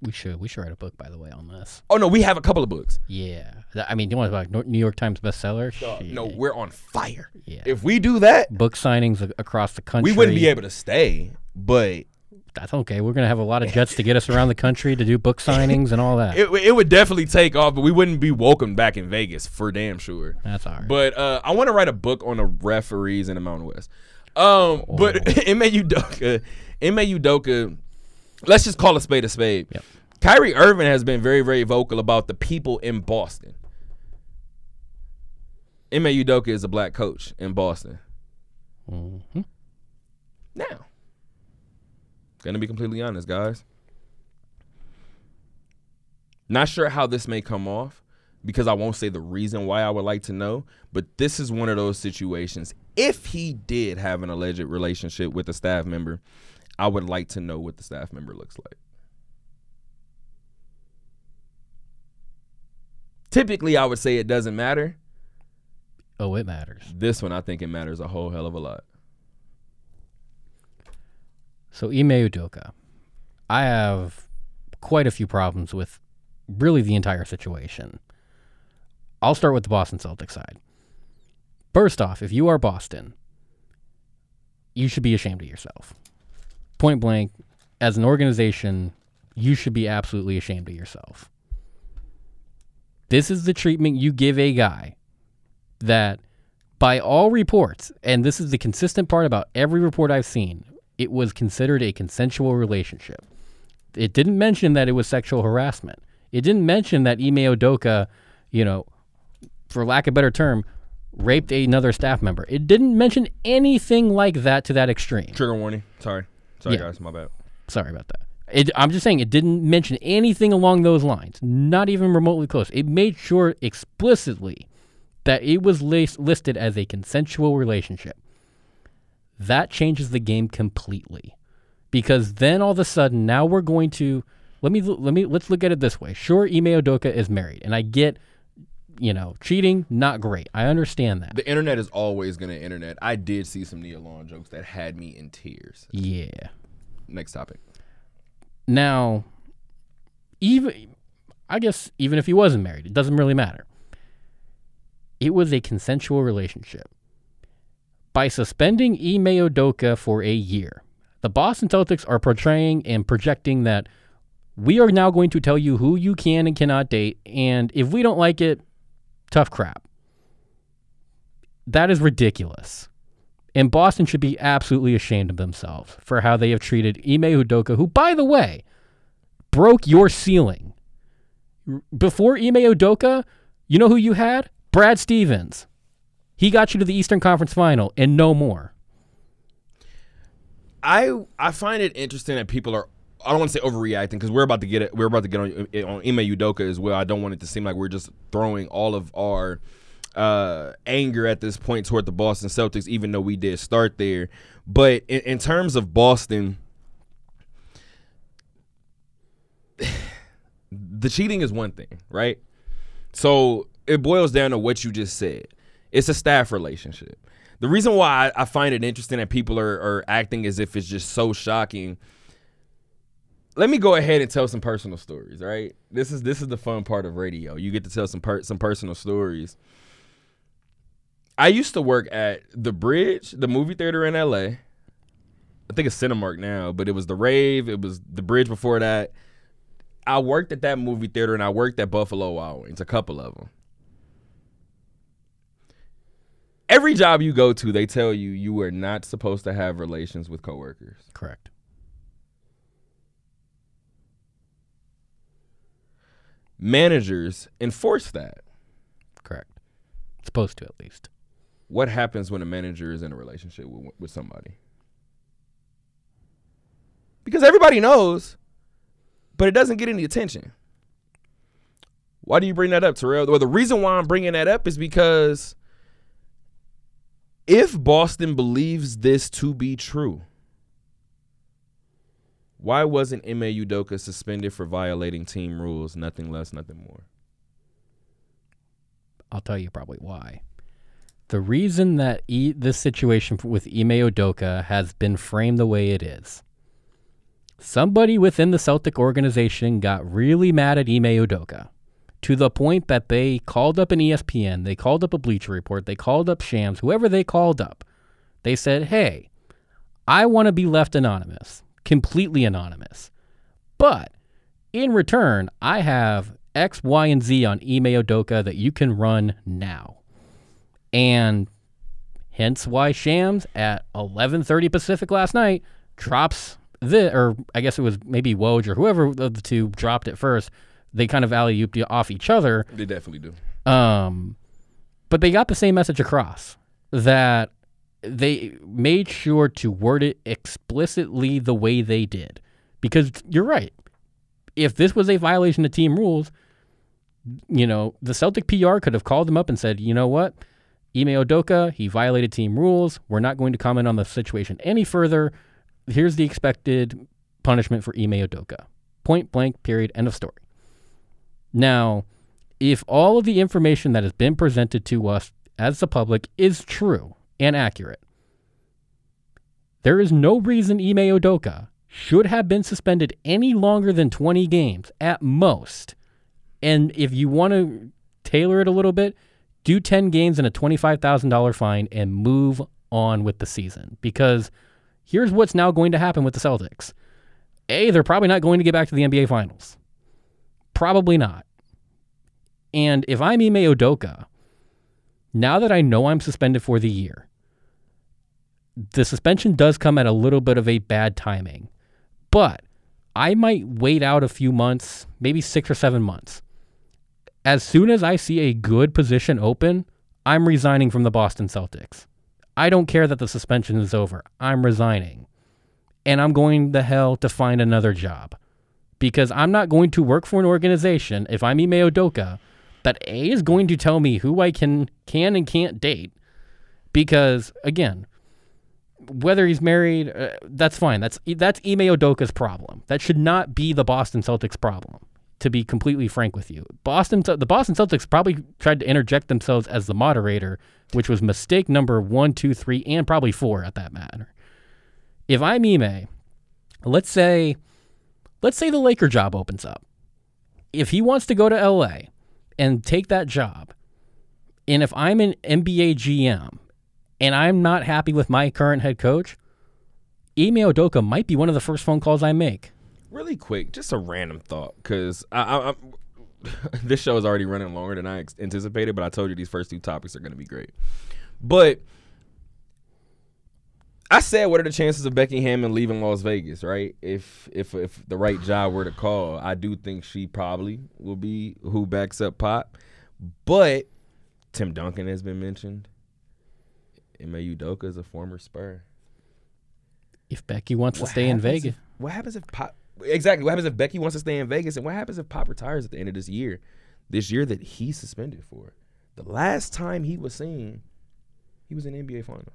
C: We should we should write a book by the way on this.
B: Oh no, we have a couple of books.
C: Yeah, I mean, you want to talk New York Times bestseller?
B: Uh, no, we're on fire.
C: Yeah.
B: If we do that,
C: book signings across the country.
B: we wouldn't be able to stay. But
C: That's okay. We're gonna have a lot of jets to get us around the country to do book signings and all that.
B: it, it would definitely take off. But we wouldn't be welcome back in Vegas for damn sure.
C: That's all right.
B: But uh, I want to write a book on the referees in the Mountain West. Um, but Ime Udoka, Ime Udoka, let's just call a spade a spade.
C: Yep.
B: Kyrie Irving has been very, very vocal about the people in Boston. Ime Udoka is a black coach in Boston.
C: Mhm.
B: Now, gonna be completely honest, guys. Not sure how this may come off because I won't say the reason why I would like to know, but this is one of those situations. If he did have an alleged relationship with a staff member, I would like to know what the staff member looks like. Typically, I would say it doesn't matter.
C: Oh, it matters.
B: This one, I think it matters a whole hell of a lot.
C: So Ime Udoka, I have quite a few problems with really the entire situation. I'll start with the Boston Celtics side. First off, if you are Boston, you should be ashamed of yourself. Point blank, as an organization, you should be absolutely ashamed of yourself. This is the treatment you give a guy that, by all reports, and this is the consistent part about every report I've seen, it was considered a consensual relationship. It didn't mention that it was sexual harassment. It didn't mention that Ime Udoka, you know, for lack of a better term, raped another staff member. It didn't mention anything like that to that extreme.
B: Trigger warning. Sorry. Sorry,
C: Yeah.
B: guys. My bad.
C: Sorry about that. It, I'm just saying it didn't mention anything along those lines, not even remotely close. It made sure explicitly that it was lis- listed as a consensual relationship. That changes the game completely, because then all of a sudden now we're going to let me let me let's look at it this way. Sure, Ime Udoka is married, and I get, you know, cheating not great. I understand that.
B: The internet is always gonna internet. I did see some Nia Long jokes that had me in tears.
C: Yeah.
B: Next topic.
C: Now, even I guess even if he wasn't married, it doesn't really matter. It was a consensual relationship. By suspending Ime Udoka for a year, the Boston Celtics are portraying and projecting that we are now going to tell you who you can and cannot date, and if we don't like it, tough crap. That is ridiculous. And Boston should be absolutely ashamed of themselves for how they have treated Ime Udoka, who, by the way, broke your ceiling. Before Ime Udoka, you know who you had? Brad Stevens. He got you to the Eastern Conference Final and no more.
B: I I find it interesting that people are. I don't want to say overreacting because we're about to get it. We're about to get on on Ime Udoka as well. I don't want it to seem like we're just throwing all of our uh, anger at this point toward the Boston Celtics, even though we did start there. But in, in terms of Boston, the cheating is one thing, right? So it boils down to what you just said. It's a staff relationship. The reason why I, find it interesting that people are, are acting as if it's just so shocking. Let me go ahead and tell some personal stories, right? This is this is the fun part of radio. You get to tell some per, some personal stories. I used to work at the Bridge, the movie theater in LA. I think it's Cinemark now, but it was the Rave. It was the Bridge before that. I worked at that movie theater and I worked at Buffalo Wild Wings, a couple of them. Every job you go to, they tell you you are not supposed to have relations with coworkers.
C: Correct.
B: Managers enforce that.
C: Correct. Supposed to, at least.
B: What happens when a manager is in a relationship with, with somebody? Because everybody knows, but it doesn't get any attention. Why do you bring that up, Terrel? Well, the reason why I'm bringing that up is because if Boston believes this to be true, Why wasn't Ime Udoka suspended for violating team rules? Nothing less, nothing more.
C: I'll tell you probably why. The reason that e- this situation with Ime Udoka has been framed the way it is, somebody within the Celtic organization got really mad at Ime Udoka to the point that they called up an ESPN, they called up a Bleacher Report, they called up Shams, whoever they called up. They said, "Hey, I want to be left anonymous, completely anonymous, but in return, I have X, Y, and Z on Ime Udoka that you can run now." And hence why Shams at 11:30 Pacific last night drops the or I guess it was maybe Woj or whoever of the two dropped it first. They kind of alley ooped off each other.
B: They definitely do.
C: Um, but they got the same message across that they made sure to word it explicitly the way they did. Because you're right. If this was a violation of team rules, you know, the Celtic PR could have called them up and said, you know what? Ime Udoka, he violated team rules. We're not going to comment on the situation any further. Here's the expected punishment for Ime Udoka. Point blank, period, end of story. Now, if all of the information that has been presented to us as the public is true and accurate, there is no reason Ime Udoka should have been suspended any longer than 20 games at most. And if you want to tailor it a little bit, do 10 games and a $25,000 fine and move on with the season. Because here's what's now going to happen with the Celtics A, they're probably not going to get back to the NBA Finals. Probably not. And if I'm Ime Udoka, now that I know I'm suspended for the year, the suspension does come at a little bit of a bad timing. But I might wait out a few months, maybe six or seven months. As soon as I see a good position open, I'm resigning from the Boston Celtics. I don't care that the suspension is over. I'm resigning. And I'm going the hell to find another job. Because I'm not going to work for an organization, if I'm Ime Udoka, that A is going to tell me who I can can and can't date. Because again, whether he's married, uh, that's fine. That's that's Ime Udoka's problem. That should not be the Boston Celtics problem. To be completely frank with you, Boston the Boston Celtics probably tried to interject themselves as the moderator, which was mistake number one, two, three, and probably four at that matter. If I'm Ime, let's say, let's say the Laker job opens up. If he wants to go to LA and take that job, and if I'm an NBA GM and I'm not happy with my current head coach, Ime Udoka might be one of the first phone calls I make.
B: Really quick, just a random thought, because I, I, this show is already running longer than I anticipated. But I told you these first two topics are going to be great. But I said, what are the chances of Becky Hammon leaving Las Vegas? Right? If if if the right job were to call, I do think she probably will be who backs up Pop. But Tim Duncan has been mentioned. Ime Udoka is a former Spur.
C: If Becky wants to
B: What
C: stay in Vegas,
B: what happens if Pop? Exactly. What happens if Becky wants to stay in Vegas, and what happens if Pop retires at the end of this year? This year that he's suspended for. The last time he was seen, he was in NBA Finals.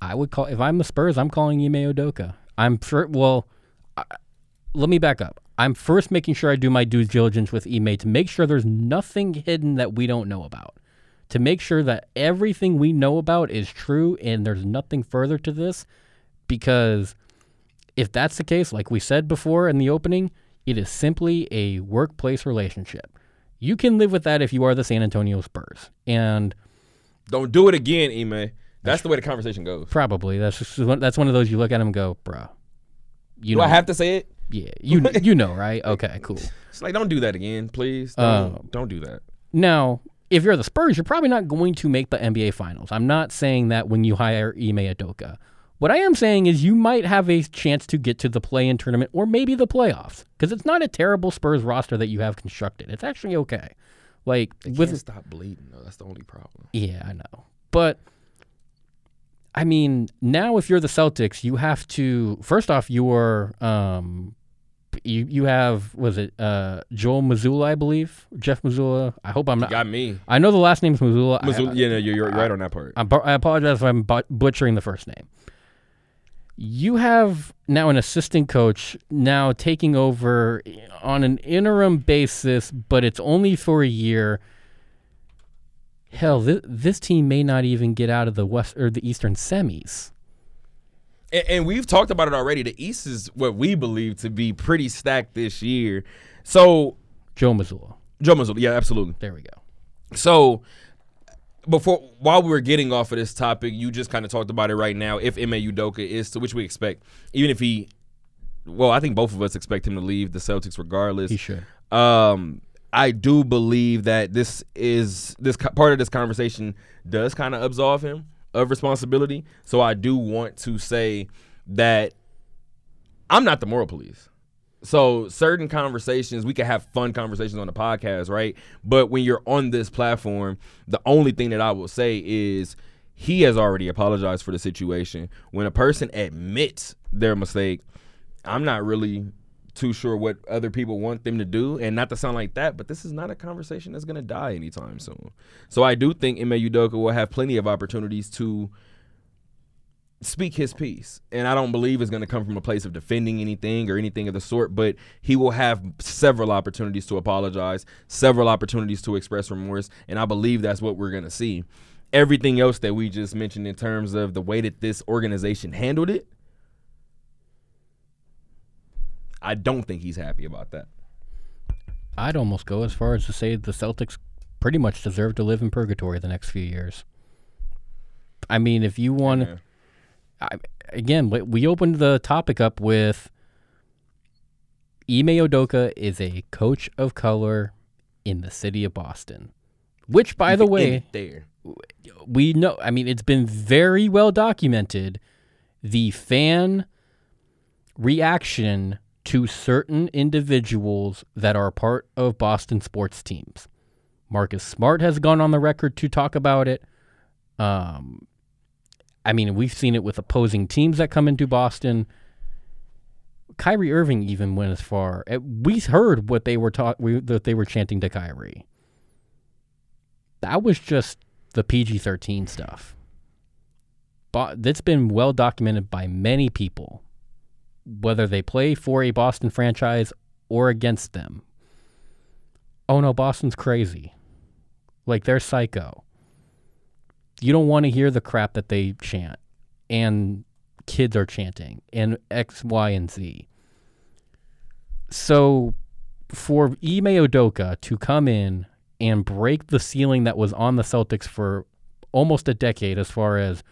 C: I would call if I'm the Spurs, I'm calling Ime Udoka. I'm sure. Well, I, let me back up. I'm first making sure I do my due diligence with Ime to make sure there's nothing hidden that we don't know about. To make sure that everything we know about is true and there's nothing further to this, because if that's the case, like we said before in the opening, it is simply a workplace relationship. You can live with that if you are the San Antonio Spurs, and
B: Don't do it again, Ime. That's the way the conversation goes.
C: Probably that's just one, that's one of those you look at him and go, bro. You
B: Do
C: know,
B: I have to say it?
C: yeah, you you know, right? Okay, cool.
B: It's like don't do that again, please. Don't,
C: Uh,
B: don't do that.
C: Now, if you're the Spurs, you're probably not going to make the NBA Finals. I'm not saying that when you hire Ime Udoka. What I am saying is you might have a chance to get to the play-in tournament or maybe the playoffs because it's not a terrible Spurs roster that you have constructed. It's actually okay. Like
B: They
C: with
B: can't stop bleeding though. That's the only problem.
C: Yeah, I know. But I mean, now if you're the Celtics, you have to first off you're um you you have was it uh Joel Mazzulla, I believe? Jeff Mazzulla. I hope I'm not
B: Got me.
C: I know the last name's Mazzulla. I-
B: yeah, no, you're, you're right on that part.
C: I'm, I apologize if I'm butchering the first name. You have now an assistant coach now taking over on an interim basis, but it's only for a year. Hell, this, this team may not even get out of the west or the eastern semis.
B: And, and we've talked about it already. The East is what we believe to be pretty stacked this year. So
C: Joe Mazzulla.
B: Joe Mazzulla, yeah, absolutely.
C: There we go.
B: So before while we were getting off of this topic, you just kind of talked about it right now. If Ime Udoka is to which we expect, even if he, well, I think both of us expect him to leave the Celtics regardless.
C: He should.
B: Um, I do believe that this is this part of this conversation does kind of absolve him of responsibility. So I do want to say that I'm not the moral police. So certain conversations, we can have fun conversations on the podcast, right? But when you're on this platform, the only thing that I will say is he has already apologized for the situation. When a person admits their mistake, I'm not really too sure what other people want them to do, and not to sound like that, but this is not a conversation that's gonna die anytime soon. So I do think Ime Udoka will have plenty of opportunities to speak his piece. And I don't believe it's going to come from a place of defending anything or anything of the sort, but he will have several opportunities to apologize, several opportunities to express remorse, and I believe that's what we're going to see. Everything else that we just mentioned in terms of the way that this organization handled it, I don't think he's happy about that.
C: I'd almost go as far as to say the Celtics pretty much deserve to live in purgatory the next few years. I mean, if you want,
B: Yeah.
C: I, again, we- we opened the topic up with Ime Udoka is a coach of color in the city of Boston, which, by the way,
B: there.
C: we know. I mean, it's been very well documented the fan reaction to certain individuals that are part of Boston sports teams. Marcus Smart has gone on the record to talk about it. Um, I mean, we've seen it with opposing teams that come into Boston. Kyrie Irving even went as far. We heard what they were taught. We, that they were chanting to Kyrie. That was just the PG thirteen stuff. But that's been well documented by many people, whether they play for a Boston franchise or against them. Oh no, Boston's crazy. Like they're psycho. You don't want to hear the crap that they chant and kids are chanting and X, Y, and Z. So for Ime Udoka to come in and break the ceiling that was on the Celtics for almost a decade as far as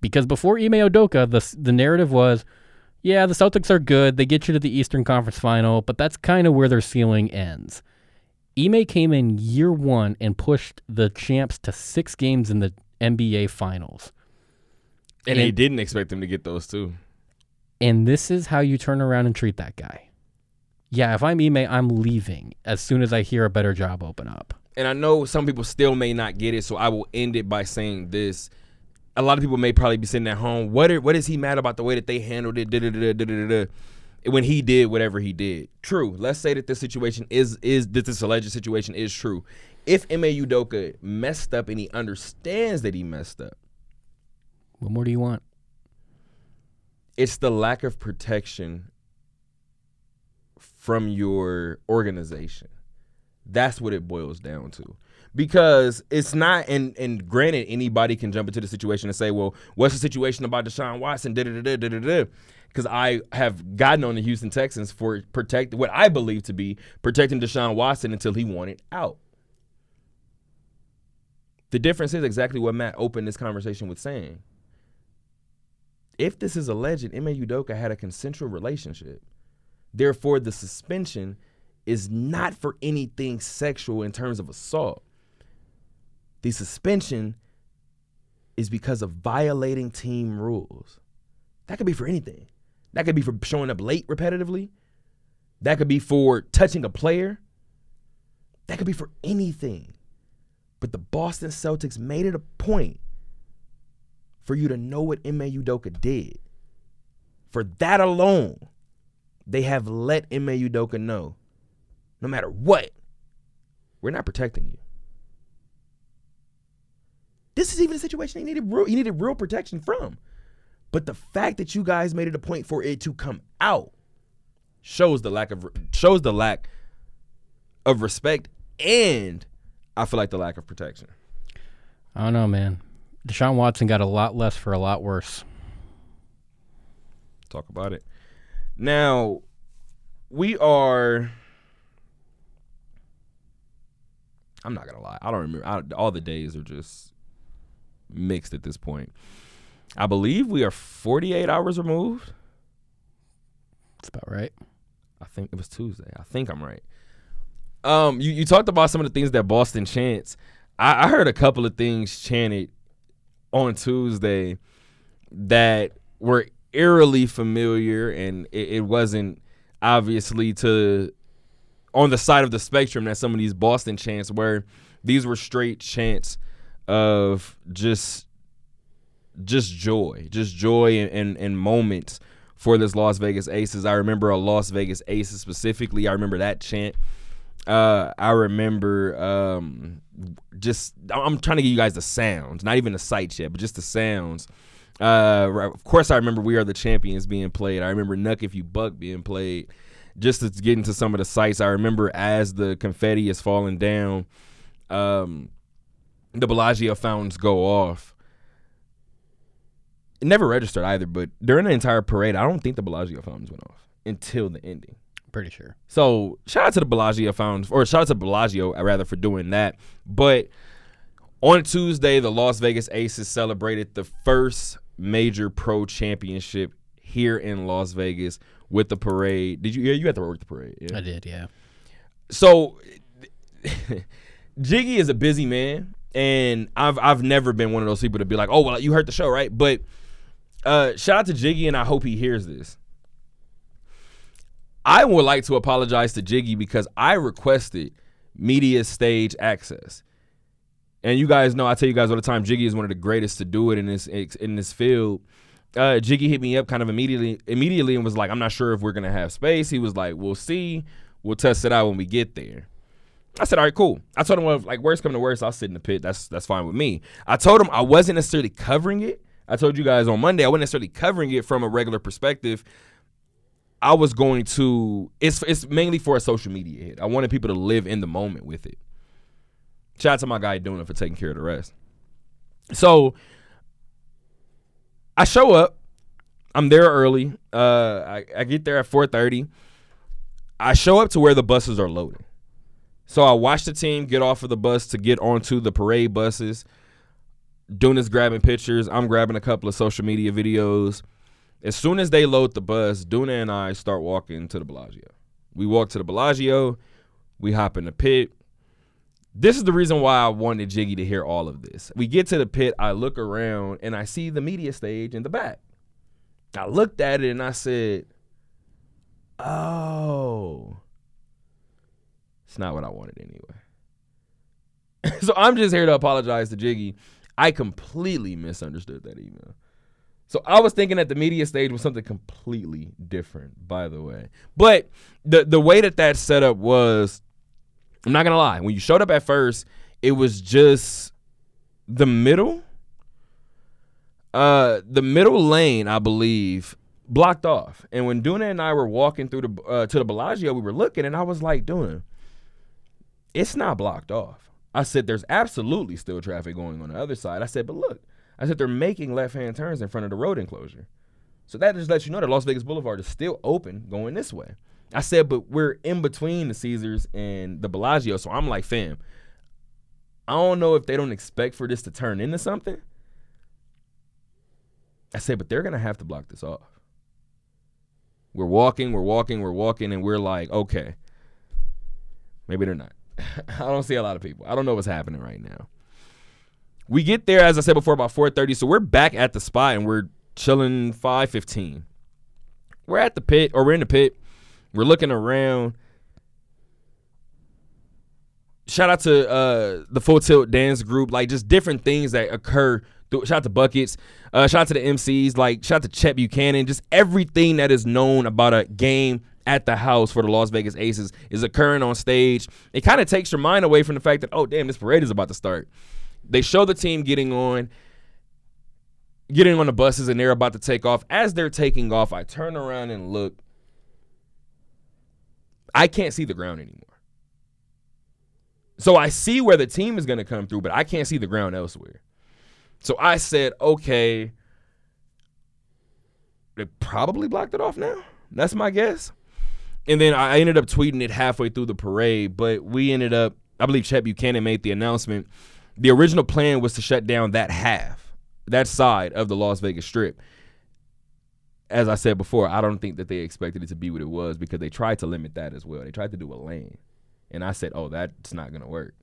C: because before Ime Udoka the the narrative was yeah, the Celtics are good. They get you to the Eastern Conference Final, but that's kind of where their ceiling ends. Ime came in year 1 and pushed the champs to 6 games in the NBA Finals.
B: And they
C: And-
B: didn't expect him to get those too.
C: And this is how you turn around and treat that guy. Yeah, if I'm Ime, I'm leaving as soon as I hear a better job open up.
B: and I know some people still may not get it, so I will end it by saying this. A lot of people may probably be sitting at home. What are, what is he mad about the way that they handled it? Da, da, da, when he did whatever he did. True. Let's say that this situation is is that this alleged situation is true. If Ime Udoka messed up and he understands that he messed up,
C: What more do you want?
B: it's the lack of protection from your organization. That's what it boils down to. Because it's not, and and granted, anybody can jump into the situation and say, well, what's the situation about Deshaun Watson? Da da da da da da. Because I have gotten on the Houston Texans for protect what I believe to be protecting Deshaun Watson until he wanted out. The difference is exactly what Matt opened this conversation with saying if this is alleged, Ime Udoka had a consensual relationship. Therefore, the suspension is not for anything sexual in terms of assault. The suspension is because of violating team rules. That could be for anything. That could be for showing up late repetitively. That could be for touching a player. That could be for anything. But the Boston Celtics made it a point for you to know what Ime Udoka did. For that alone, they have let Ime Udoka know, no matter what, we're not protecting you. This is even a situation he needed real, needed real protection from. But the fact that you guys made it a point for it to come out shows the lack of shows the lack of respect and I feel like the lack of protection.
C: I don't know, man. Deshaun Watson got a lot less for a lot worse.
B: Talk about it. Now, we are. I'm not gonna lie. I don't remember. I, all the days are just mixed at this point. I believe we are 48 hours removed.
C: That's about right.
B: I think it was Tuesday. I think I'm right. Um, you, you talked about some of the things that Boston chants. I, I heard a couple of things chanted on Tuesday that were eerily familiar, and it, it wasn't obviously to on the side of the spectrum that some of these Boston chants were. These were straight chants of just just joy, just joy and, and, and moments for this Las Vegas Aces. I remember a Las Vegas Aces specifically. I remember that chant. Uh, I remember um, just I'm trying to give you guys the sounds, not even the sights yet, but just the sounds. Uh, of course, I remember "We Are the Champions" being played. I remember "Knuck If You Buck" being played. Just to get into some of the sights, I remember as the confetti is falling down, um, the Bellagio fountains go off. It never registered either, but during the entire parade, I don't think the Bellagio fountains went off until the ending.
C: Pretty sure.
B: So shout out to the Bellagio fountains, or shout out to Bellagio uh, rather for doing that. But on Tuesday, the Las Vegas Aces celebrated the first major pro championship here in Las Vegas with the parade. Did you? Yeah, you had to work the parade. Yeah?
C: I did, yeah.
B: So Jiggy is a busy man, and I've I've never been one of those people to be like, oh well, you heard the show, right? But uh, shout out to Jiggy, and I hope he hears this. I would like to apologize to Jiggy because I requested media stage access. And you guys know, I tell you guys all the time, Jiggy is one of the greatest to do it in this in this field. Uh, Jiggy hit me up kind of immediately, immediately, and was like, "I'm not sure if we're gonna have space." He was like, "We'll see. We'll test it out when we get there." I said, "All right, cool." I told him, "Well, like worst come to worst, I'll sit in the pit. That's that's fine with me." I told him I wasn't necessarily covering it. I told you guys on Monday I wasn't necessarily covering it from a regular perspective. I was going to it's it's mainly for a social media hit. I wanted people to live in the moment with it. Shout out to my guy it for taking care of the rest. So I show up. I'm there early. Uh, I, I get there at 4:30. I show up to where the buses are loading. So I watch the team get off of the bus to get onto the parade buses. Duna's grabbing pictures. I'm grabbing a couple of social media videos. As soon as they load the bus, Duna and I start walking to the Bellagio. We walk to the Bellagio. We hop in the pit. This is the reason why I wanted Jiggy to hear all of this. We get to the pit. I look around and I see the media stage in the back. I looked at it and I said, "Oh, it's not what I wanted anyway." so I'm just here to apologize to Jiggy. I completely misunderstood that email. So I was thinking that the media stage was something completely different, by the way. But the the way that that setup was, I'm not gonna lie. When you showed up at first, it was just the middle, uh, the middle lane, I believe, blocked off. And when Duna and I were walking through the uh, to the Bellagio, we were looking, and I was like, Duna, it's not blocked off. I said, there's absolutely still traffic going on the other side. I said, but look I said they're making left hand turns in front of the road enclosure. So that just lets you know that Las Vegas Boulevard is still open going this way. I said, but we're in between the Caesars and the Bellagio. So I'm like, fam, I don't know if they don't expect for this to turn into something. I said, but they're going to have to block this off. We're walking, we're walking, we're walking, and we're like, okay, maybe they're not. I don't see a lot of people. I don't know what's happening right now. We get there, as I said before, about 4:30. So we're back at the spot and we're chilling 5:15. We're at the pit, or we're in the pit. We're looking around. Shout out to uh, the Full Tilt Dance Group, like just different things that occur. Shout out to Buckets. Uh, shout out to the MCs. Like shout out to Chet Buchanan. Just everything that is known about a game at the house for the Las Vegas Aces is occurring on stage. It kind of takes your mind away from the fact that oh damn, this parade is about to start. They show the team getting on. getting on the buses and they're about to take off. As they're taking off, I turn around and look. I can't see the ground anymore. So I see where the team is going to come through, but I can't see the ground elsewhere. So I said, okay, they probably blocked it off now. That's my guess. And then I ended up tweeting it halfway through the parade, but we ended up, I believe Chet Buchanan made the announcement. The original plan was to shut down that half, that side of the Las Vegas Strip. As I said before, I don't think that they expected it to be what it was because they tried to limit that as well. They tried to do a lane. And I said, oh, that's not going to work.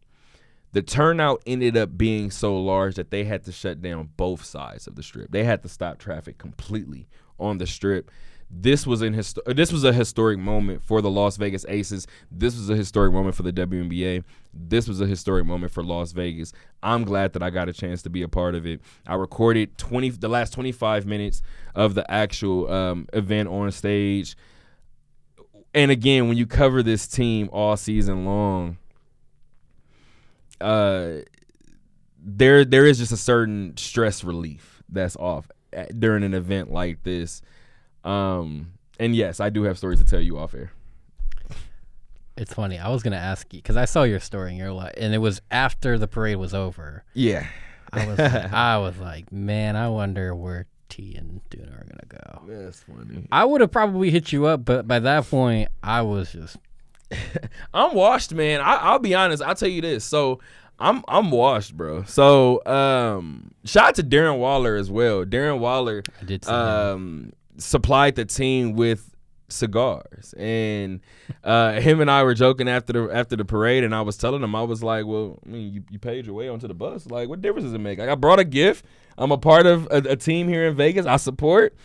B: The turnout ended up being so large that they had to shut down both sides of the strip. They had to stop traffic completely on the strip. This was an histo- this was a historic moment for the Las Vegas Aces. This was a historic moment for the WNBA. This was a historic moment for Las Vegas. I'm glad that I got a chance to be a part of it. I recorded 20 the last 25 minutes of the actual um, event on stage. And again, when you cover this team all season long, uh, there there is just a certain stress relief that's off at, during an event like this. Um, and yes, I do have stories to tell you off air.
C: It's funny. I was gonna ask you because I saw your story and your life, and it was after the parade was over.
B: Yeah,
C: I was, like, I was like, man, I wonder where T and Duna are gonna go.
B: that's funny.
C: I would have probably hit you up, but by that point, I was just
B: I'm washed, man. I, I'll be honest. I'll tell you this. So I'm I'm washed, bro. So um, shout out to Darren Waller as well. Darren Waller
C: I did see him.
B: Supplied the team with cigars, and uh, him and I were joking after the after the parade, and I was telling him I was like, well, I mean, you, you paid your way onto the bus. Like, what difference does it make? Like, I brought a gift. I'm a part of a, a team here in Vegas. I support.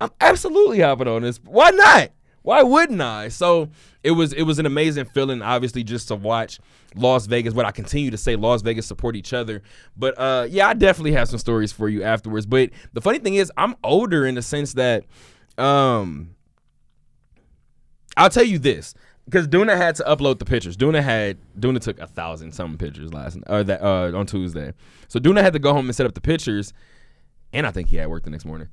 B: I'm absolutely hopping on this. Why not? Why wouldn't I? So it was it was an amazing feeling, obviously, just to watch Las Vegas. What I continue to say, Las Vegas support each other. But uh, yeah, I definitely have some stories for you afterwards. But the funny thing is, I'm older in the sense that, um, I'll tell you this. Because Duna had to upload the pictures. Duna had Duna took a thousand something pictures last or that uh, on Tuesday. So Duna had to go home and set up the pictures, and I think he had work the next morning.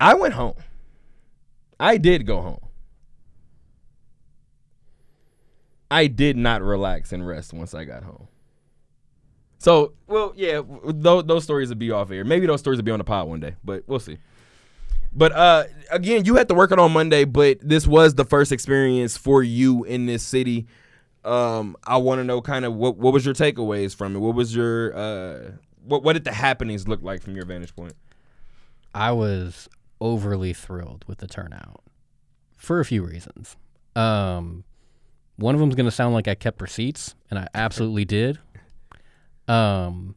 B: I went home. I did go home. I did not relax and rest once I got home. So, well, yeah, those, those stories would be off air. Maybe those stories will be on the pod one day, but we'll see. But uh, again, you had to work it on Monday, but this was the first experience for you in this city. Um, I want to know kind of what what was your takeaways from it? What was your uh, what what did the happenings look like from your vantage point?
C: I was overly thrilled with the turnout for a few reasons. Um, one of them's going to sound like I kept receipts, and I absolutely did. Um,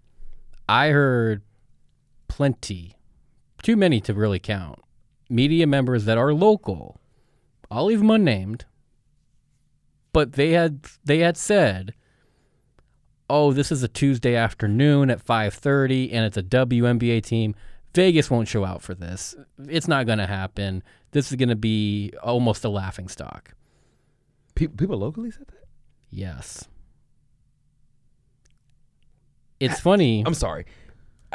C: I heard plenty, too many to really count, media members that are local. I'll leave them unnamed, but they had they had said, "Oh, this is a Tuesday afternoon at 5:30, and it's a WNBA team." Vegas won't show out for this. It's not going to happen. This is going to be almost a laughing stock.
B: People, people locally said that.
C: Yes. It's ah, funny.
B: I'm sorry,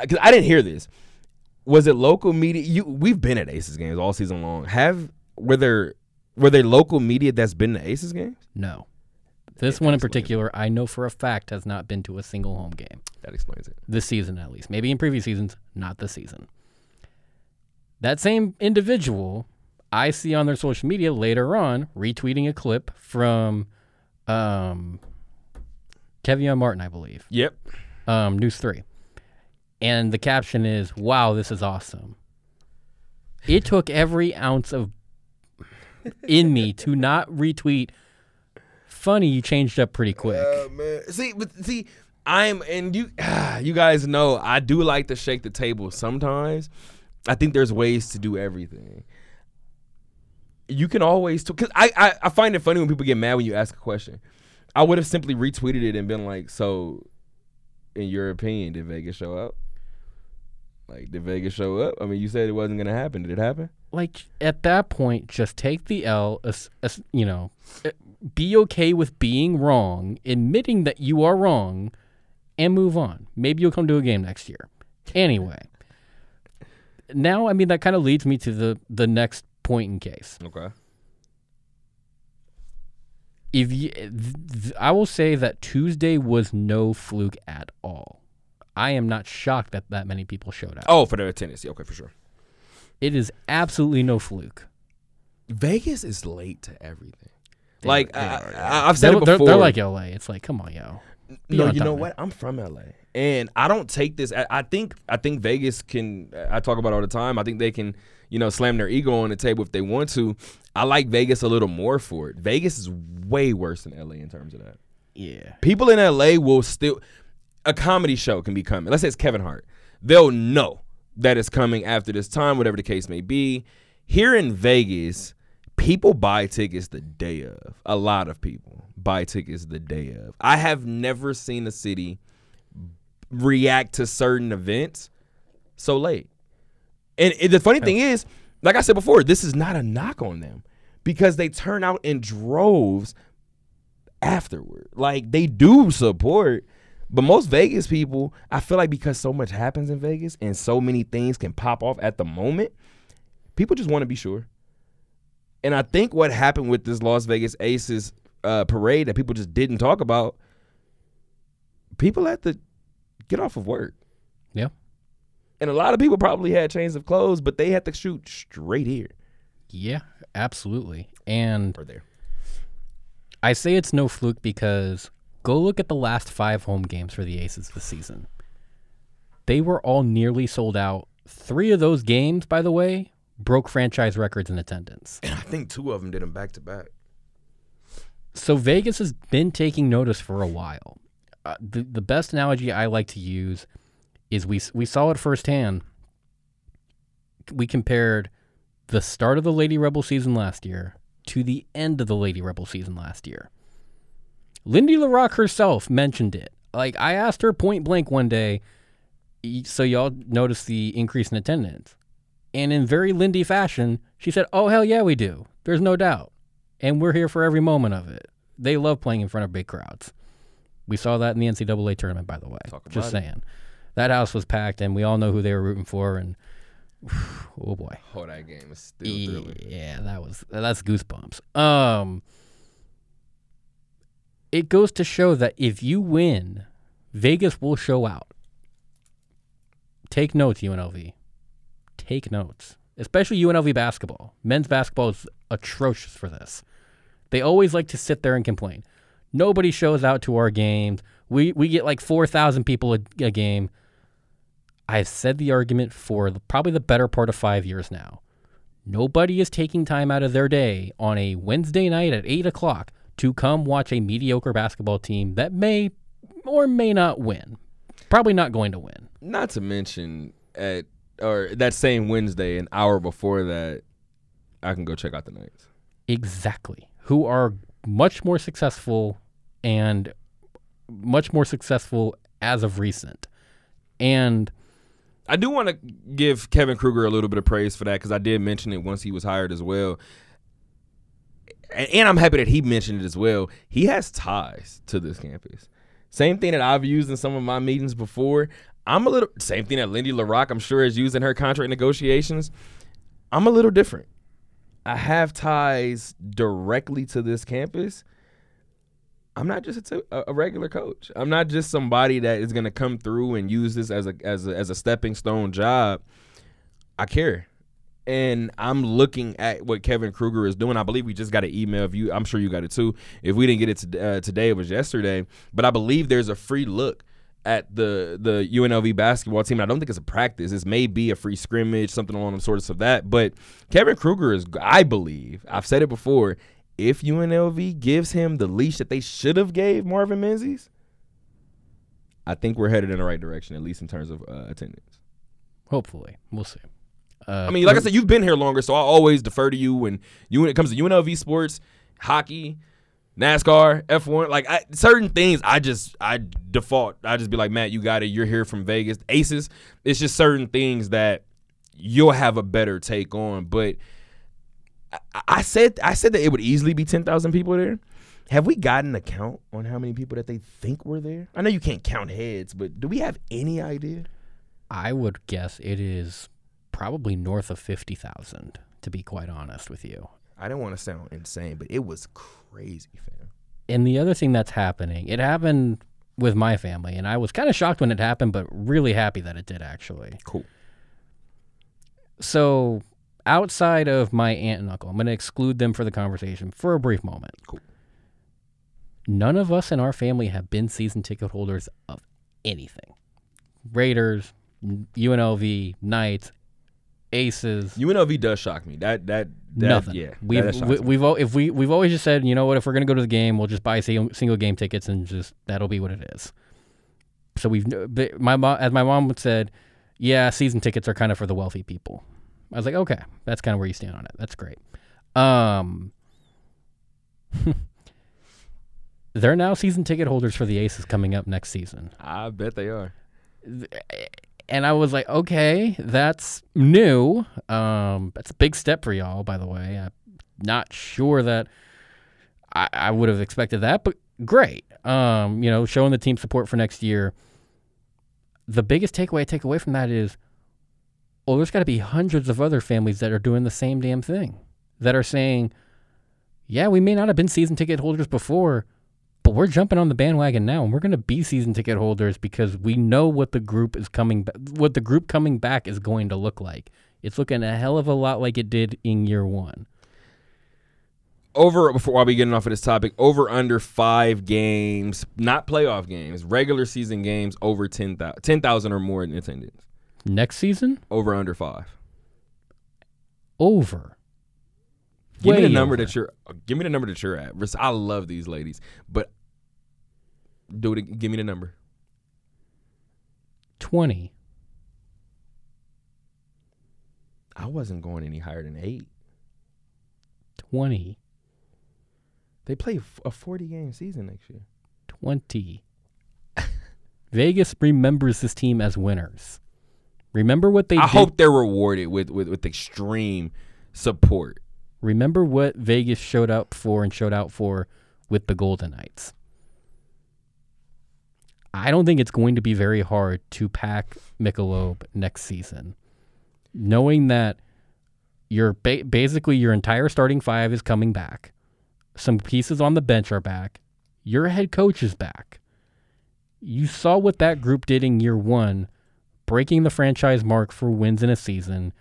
B: because I didn't hear this. Was it local media? You we've been at Aces games all season long. Have were there were there local media that's been to Aces games?
C: No. This one in particular, I know for a fact has not been to a single home game
B: That explains it.
C: this season, at least. Maybe in previous seasons, not this season. That same individual, I see on their social media later on retweeting a clip from um, Kevin Martin, I believe,
B: Yep.
C: um, News 3. And the caption is, Wow, this is awesome. It took every ounce of in me to not retweet. Funny, you changed up pretty quick.
B: Uh, man. See, but see, I'm and you, you guys know I do like to shake the table sometimes. I think there's ways to do everything. You can always because I, I I find it funny when people get mad when you ask a question. I would have simply retweeted it and been like, "So, in your opinion, did Vegas show up? Like, did Vegas show up? I mean, you said it wasn't gonna happen. Did it happen?
C: like at that point, just take the L. As, as, you know, be okay with being wrong, admitting that you are wrong, and move on. Maybe you'll come to a game next year. Anyway, now I mean that kind of leads me to the the next point in case.
B: Okay.
C: If you, th- th- I will say that Tuesday was no fluke at all. I am not shocked that that many people showed up.
B: Oh, for the attendance. Yeah, okay, for sure.
C: It is absolutely no fluke.
B: Vegas is late to everything.
C: They-
B: like
C: they
B: I,
C: are,
B: I, I've said
C: They're,
B: it
C: they're,
B: before.
C: they're like LA. It's like, come on, yo. Be
B: no, you know
C: time.
B: what? I'm from LA, and I don't take this. I, I think I think Vegas can. I talk about it all the time. I think they can, you know, slam their ego on the table if they want to. I like Vegas a little more for it. Vegas is way worse than LA in terms of that.
C: Yeah.
B: People in LA will still. A comedy show can be coming. Let's say it's Kevin Hart. They'll know that it's coming after this time, whatever the case may be. Here in Vegas, people buy tickets the day of. A lot of people buy tickets the day of. I have never seen a city react to certain events so late. And, and the funny thing is, like I said before, this is not a knock on them because they turn out in droves afterward. Like they do support, but most Vegas people, I feel like because so much happens in Vegas and so many things can pop off at the moment, people just want to be sure. And I think what happened with this Las Vegas Aces uh, parade that people just didn't talk about, people had to get off of work.
C: Yeah.
B: And a lot of people probably had chains of clothes, but they had to shoot straight here
C: Yeah, absolutely. And
B: or there.
C: I say it's no fluke because go look at the last five home games for the Aces this season. They were all nearly sold out. Three of those games, by the way, broke franchise records in attendance.
B: And I think two of them did them back to back.
C: So Vegas has been taking notice for a while. Uh, the the best analogy I like to use is we we saw it firsthand. We compared the start of the Lady Rebel season last year to the end of the Lady Rebel season last year. Lindy La Rocque herself mentioned it. Like I asked her point blank one day, so y'all notice the increase in attendance. And in very Lindy fashion, she said, "Oh hell yeah, we do. There's no doubt." and we're here for every moment of it. They love playing in front of big crowds. We saw that in the NCAA tournament, by the way. Just
B: about it.
C: saying, that house was packed, and we all know who they were rooting for. And oh boy,
B: Oh, that game is still thrilling.
C: yeah, that was that's goosebumps. Um, it goes to show that if you win, Vegas will show out. Take notes, UNLV. Take notes, especially UNLV basketball. Men's basketball is atrocious for this. They always like to sit there and complain. Nobody shows out to our games. We we get like four thousand people a, a game. I've said the argument for the- probably the better part of five years now. Nobody is taking time out of their day on a Wednesday night at 8 o'clock to come watch a mediocre basketball team that may or may not win. Probably not going to win.
B: Not to mention at or that same Wednesday, an hour before that, I can go check out the Knights.
C: Exactly. Who are much more successful and much more successful as of recent. And
B: I do want to give Kevin Kruger a little bit of praise for that because I did mention it once he was hired as well. And, and I'm happy that he mentioned it as well. He has ties to this campus. Same thing that I've used in some of my meetings before. I'm a little same thing that Lindy La Rocque, I'm sure, is using her contract negotiations. I'm a little different. I have ties directly to this campus. I'm not just a, a regular coach. I'm not just somebody that is going to come through and use this as a as a as a stepping stone job. I care, and I'm looking at what Kevin Kruger is doing. I believe we just got an email. If you, I'm sure you got it too. If we didn't get it to, uh, today, it was yesterday. But I believe there's a free look at the the UNLV basketball team. I don't think it's a practice. This may be a free scrimmage, something along the sorts of that. But Kevin Kruger is, I believe, I've said it before. If UNLV gives him the leash that they should have gave Marvin Menzies, I think we're headed in the right direction, at least in terms of uh, attendance.
C: hopefully, we'll see. Uh,
B: I mean, like I said, you've been here longer, so I always defer to you when you when it comes to UNLV sports, hockey, NASCAR, F1, like I, certain things. I just I default. I just be like, Matt, you got it. You're here from Vegas, Aces. It's just certain things that you'll have a better take on. But I, I said I said that it would easily be ten thousand people there. Have we gotten a count on how many people that they think were there? I know you can't count heads, but do we have any idea?
C: I would guess it is probably north of 50,000 to be quite honest with you.
B: I didn't want to sound insane, but it was crazy, fam.
C: And the other thing that's happening, it happened with my family and I was kind of shocked when it happened but really happy that it did actually.
B: Cool.
C: So, outside of my aunt and uncle, I'm going to exclude them for the conversation for a brief moment.
B: Cool.
C: None of us in our family have been season ticket holders of anything. Raiders, UNLV, Knights, Aces,
B: UNLV does shock me. That that, that
C: nothing.
B: Yeah,
C: we've
B: that, that
C: we, we've if we we've always just said, you know what, if we're gonna go to the game, we'll just buy single, single game tickets and just that'll be what it is. So we've my mom, as my mom would said, yeah, season tickets are kind of for the wealthy people. I was like, okay, that's kind of where you stand on it. That's great. Um, they're now season ticket holders for the Aces coming up next season.
B: I bet they are.
C: And I was like, okay, that's new. Um, that's a big step for y'all, by the way. I'm not sure that I, I would have expected that, but great. Um, you know, showing the team support for next year. The biggest takeaway I take away from that is, well, there's got to be hundreds of other families that are doing the same damn thing, that are saying, yeah, we may not have been season ticket holders before, but we're jumping on the bandwagon now, and we're going to be season ticket holders because we know what the group is coming, what the group coming back is going to look like. It's looking a hell of a lot like it did in year one.
B: Over before while we getting off of this topic, over under five games, not playoff games, regular season games over 10,000 10,000 or more in attendance.
C: Next season,
B: Over under five.
C: over.
B: Give me the number
C: over.
B: that you're. Uh, give me the number that you're at. I love these ladies, but do it. Give me the number.
C: Twenty.
B: I wasn't going any higher than eight.
C: 20.
B: They play a 40 game season next year.
C: 20. Vegas remembers this team as winners. Remember what they
B: I
C: did.
B: hope they're rewarded with, with with extreme support.
C: Remember what Vegas showed up for and showed out for with the Golden Knights. I don't think it's going to be very hard to pack Michelob next season, knowing that your ba- basically your entire starting five is coming back. Some pieces on the bench are back. Your head coach is back. You saw what that group did in year one, breaking the franchise mark for wins in a season,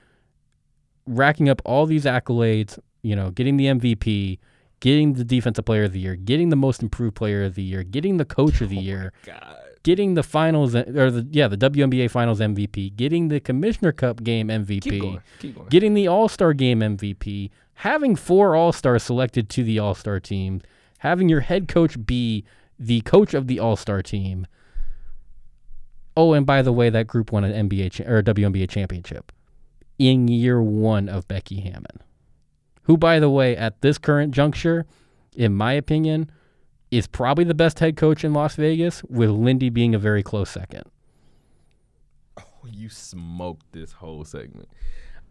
C: racking up all these accolades, you know, getting the MVP, getting the defensive player of the year, getting the most improved player of the year, getting the coach of the oh year,
B: God.
C: getting the finals or the yeah, the WNBA finals MVP, getting the Commissioner Cup game MVP,
B: Keep going. Keep going.
C: getting the All-Star game MVP, having four All-Stars selected to the All-Star team, having your head coach be the coach of the All-Star team. Oh, and by the way, that group won an NBA cha- or a WNBA championship in year 1 of Becky Hammon. Who by the way, at this current juncture, in my opinion, is probably the best head coach in Las Vegas with Lindy being a very close second.
B: You smoked this whole segment.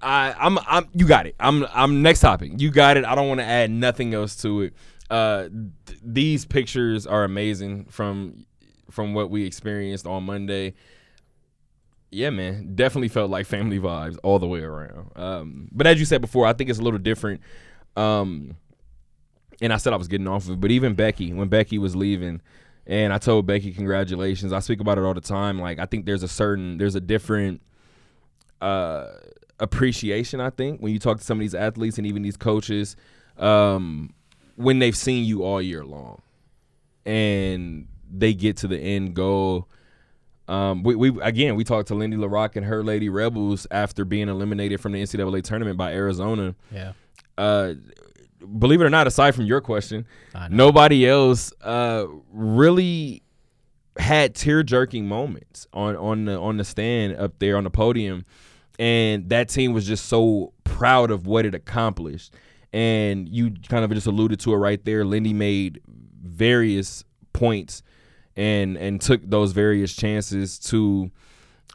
B: I, I'm, I'm, you got it. I'm, I'm next topic. You got it. I don't want to add nothing else to it. Uh, th- these pictures are amazing from, from what we experienced on Monday. Yeah, man, definitely felt like family vibes all the way around. Um, but as you said before, I think it's a little different. Um, and I said I was getting off of it, but even Becky, when Becky was leaving, and I told Becky, congratulations. I speak about it all the time. Like I think there's a certain, there's a different uh, appreciation. I think when you talk to some of these athletes and even these coaches, um, when they've seen you all year long, and they get to the end goal. Um, we, we again we talked to Lindy La Rocque and her Lady Rebels after being eliminated from the NCAA tournament by Arizona.
C: Yeah.
B: Uh, believe it or not, aside from your question, nobody else uh, really had tear jerking moments on on the on the stand up there on the podium, and that team was just so proud of what it accomplished. And you kind of just alluded to it right there. Lindy made various points and and took those various chances to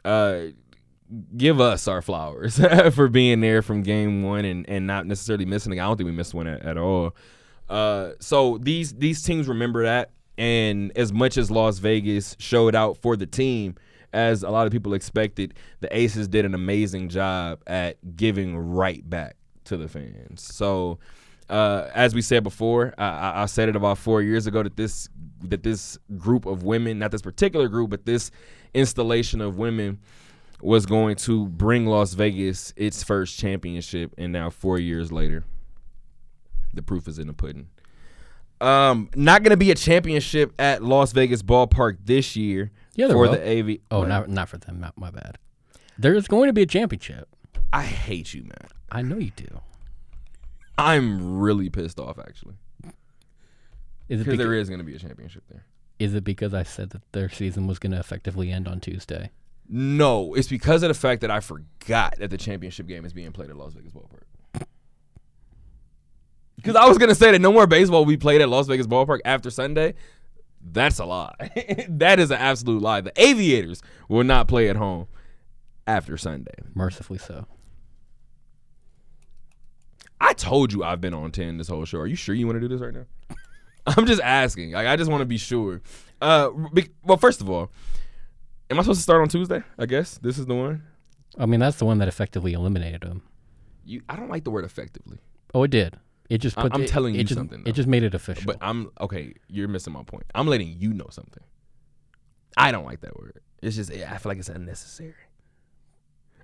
B: uh, give us our flowers for being there from game one and, and not necessarily missing. I don't think we missed one at, at all. Uh, so these these teams remember that, and as much as Las Vegas showed out for the team, as a lot of people expected, the Aces did an amazing job at giving right back to the fans. So, uh, as we said before, I, I said it about four years ago that this that this group of women, not this particular group, but this installation of women was going to bring Las Vegas its first championship, and now four years later, the proof is in the pudding. Um, not going to be a championship at Las Vegas Ballpark this year
C: Yeah,
B: for
C: will.
B: the AV.
C: Oh, not not for them. Not my bad. There's going to be a championship.
B: I hate you, man.
C: I know you do.
B: I'm really pissed off actually
C: Is it
B: because there is going to be a championship there.
C: is it because I said that their season was going to effectively end on Tuesday?
B: No, it's because of the fact that I forgot that the championship game is being played at Las Vegas Ballpark. Because I was gonna say that no more baseball will be played at Las Vegas Ballpark after Sunday. That's a lie. that is an absolute lie. The Aviators will not play at home after Sunday.
C: Mercifully so.
B: I told you I've been on ten this whole show. Are you sure you want to do this right now? I'm just asking. Like I just want to be sure. Uh, be- well, first of all, am I supposed to start on Tuesday? I guess this is the one.
C: I mean, that's the one that effectively eliminated them.
B: You, I don't like the word effectively.
C: Oh, it did. It just put.
B: I'm
C: it-
B: telling
C: it
B: you
C: just,
B: something, though.
C: It just made it official.
B: But I'm okay. You're missing my point. I'm letting you know something. I don't like that word. It's just I feel like it's unnecessary.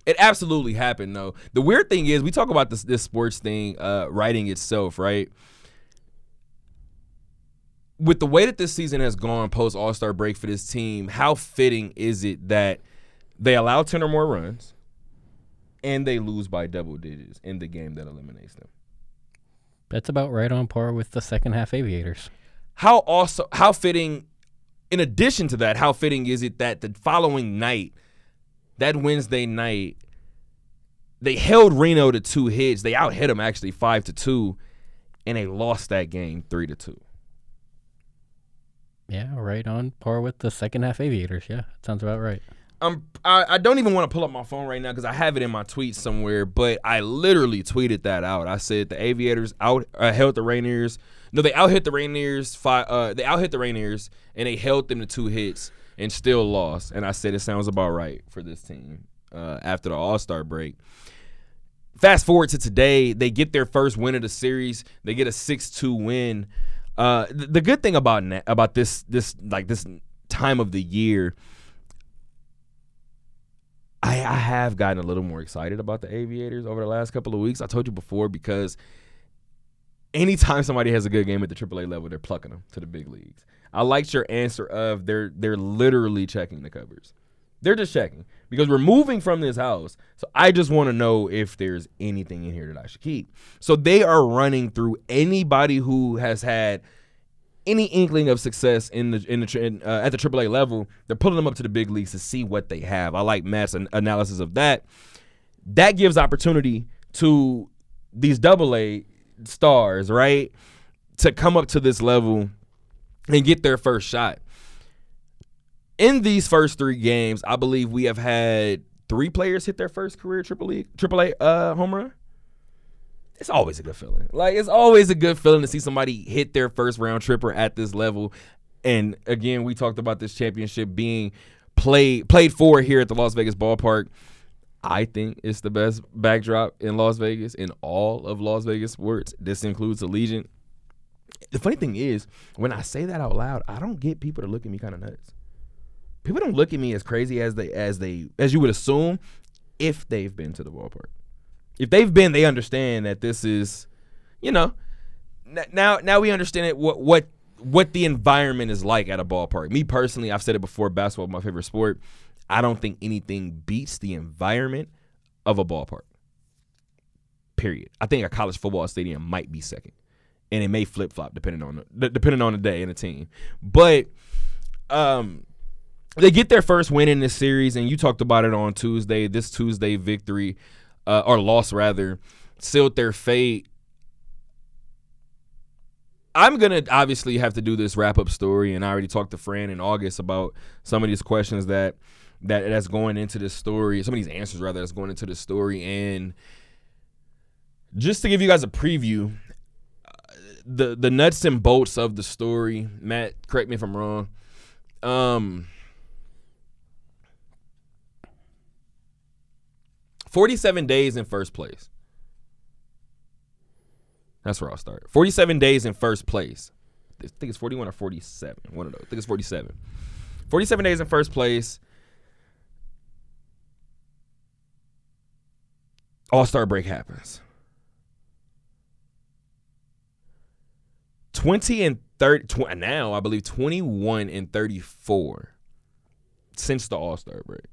B: It absolutely happened though. The weird thing is we talk about this this sports thing uh, writing itself, right? With the way that this season has gone post All Star break for this team, how fitting is it that they allow ten or more runs, and they lose by double digits in the game that eliminates them?
C: that's about right on par with the second half Aviators.
B: how also how fitting in addition to that how fitting is it that the following night that wednesday night they held reno to two hits they out hit them actually five to two and they lost that game three to two
C: Yeah, right on par with the second half Aviators. Yeah, sounds about right.
B: um, I, I don't even want to pull up my phone right now because I have it in my tweet somewhere, but I literally tweeted that out. I said the Aviators out uh, held the Rainiers. No, they out hit the Rainiers. Five, uh, they out hit the Rainiers and they held them to two hits and still lost. And I said it sounds about right for this team uh, after the All Star break. Fast forward to today, they get their first win of the series. They get a six-two win. Uh, th- the good thing about na- about this this like this time of the year I, I have gotten a little more excited about the Aviators over the last couple of weeks. I told you before because anytime somebody has a good game at the AAA level, they're plucking them to the big leagues. I liked your answer of they're they're literally checking the covers. They're just checking because we're moving from this house. So I just want to know if there's anything in here that I should keep. So they are running through anybody who has had any inkling of success in the in the uh, at the AAA level, they're pulling them up to the big leagues to see what they have. I like Matt's an- analysis of that. That gives opportunity to these double A stars, right, to come up to this level and get their first shot. In these first three games, I believe we have had three players hit their first career triple league triple A uh, home run it's always a good feeling. Like it's always a good feeling to see somebody hit their first round tripper at this level. And again, we talked about this championship being played played for here at the Las Vegas ballpark. I think it's the best backdrop in Las Vegas in all of Las Vegas sports. This includes Allegiant. The funny thing is, when I say that out loud, I don't get people to look at me kind of nuts. People don't look at me as crazy as they as they as you would assume if they've been to the ballpark if they've been, they understand that this is, you know, now now we understand it what what what the environment is like at a ballpark. Me personally, I've said it before. Basketball, my favorite sport. I don't think anything beats the environment of a ballpark. Period. I think a college football stadium might be second, and it may flip flop depending on the, depending on the day and the team. But um, they get their first win in this series, and you talked about it on Tuesday. This Tuesday victory uh, or loss rather, sealed their fate. I'm gonna obviously have to do this wrap up story, and I already talked to Fran in August about some of these questions that that that's going into this story. Some of these answers rather that's going into the story, and just to give you guys a preview, the the nuts and bolts of the story. Matt, correct me if I'm wrong. Um, forty-seven days in first place. That's where I'll start. Forty-seven days in first place. I think it's forty-one or forty-seven. One of those. I think it's forty-seven. Forty-seven days in first place. All Star break happens. 20 and 30 tw- now I believe 21 and 34 since the All-Star break.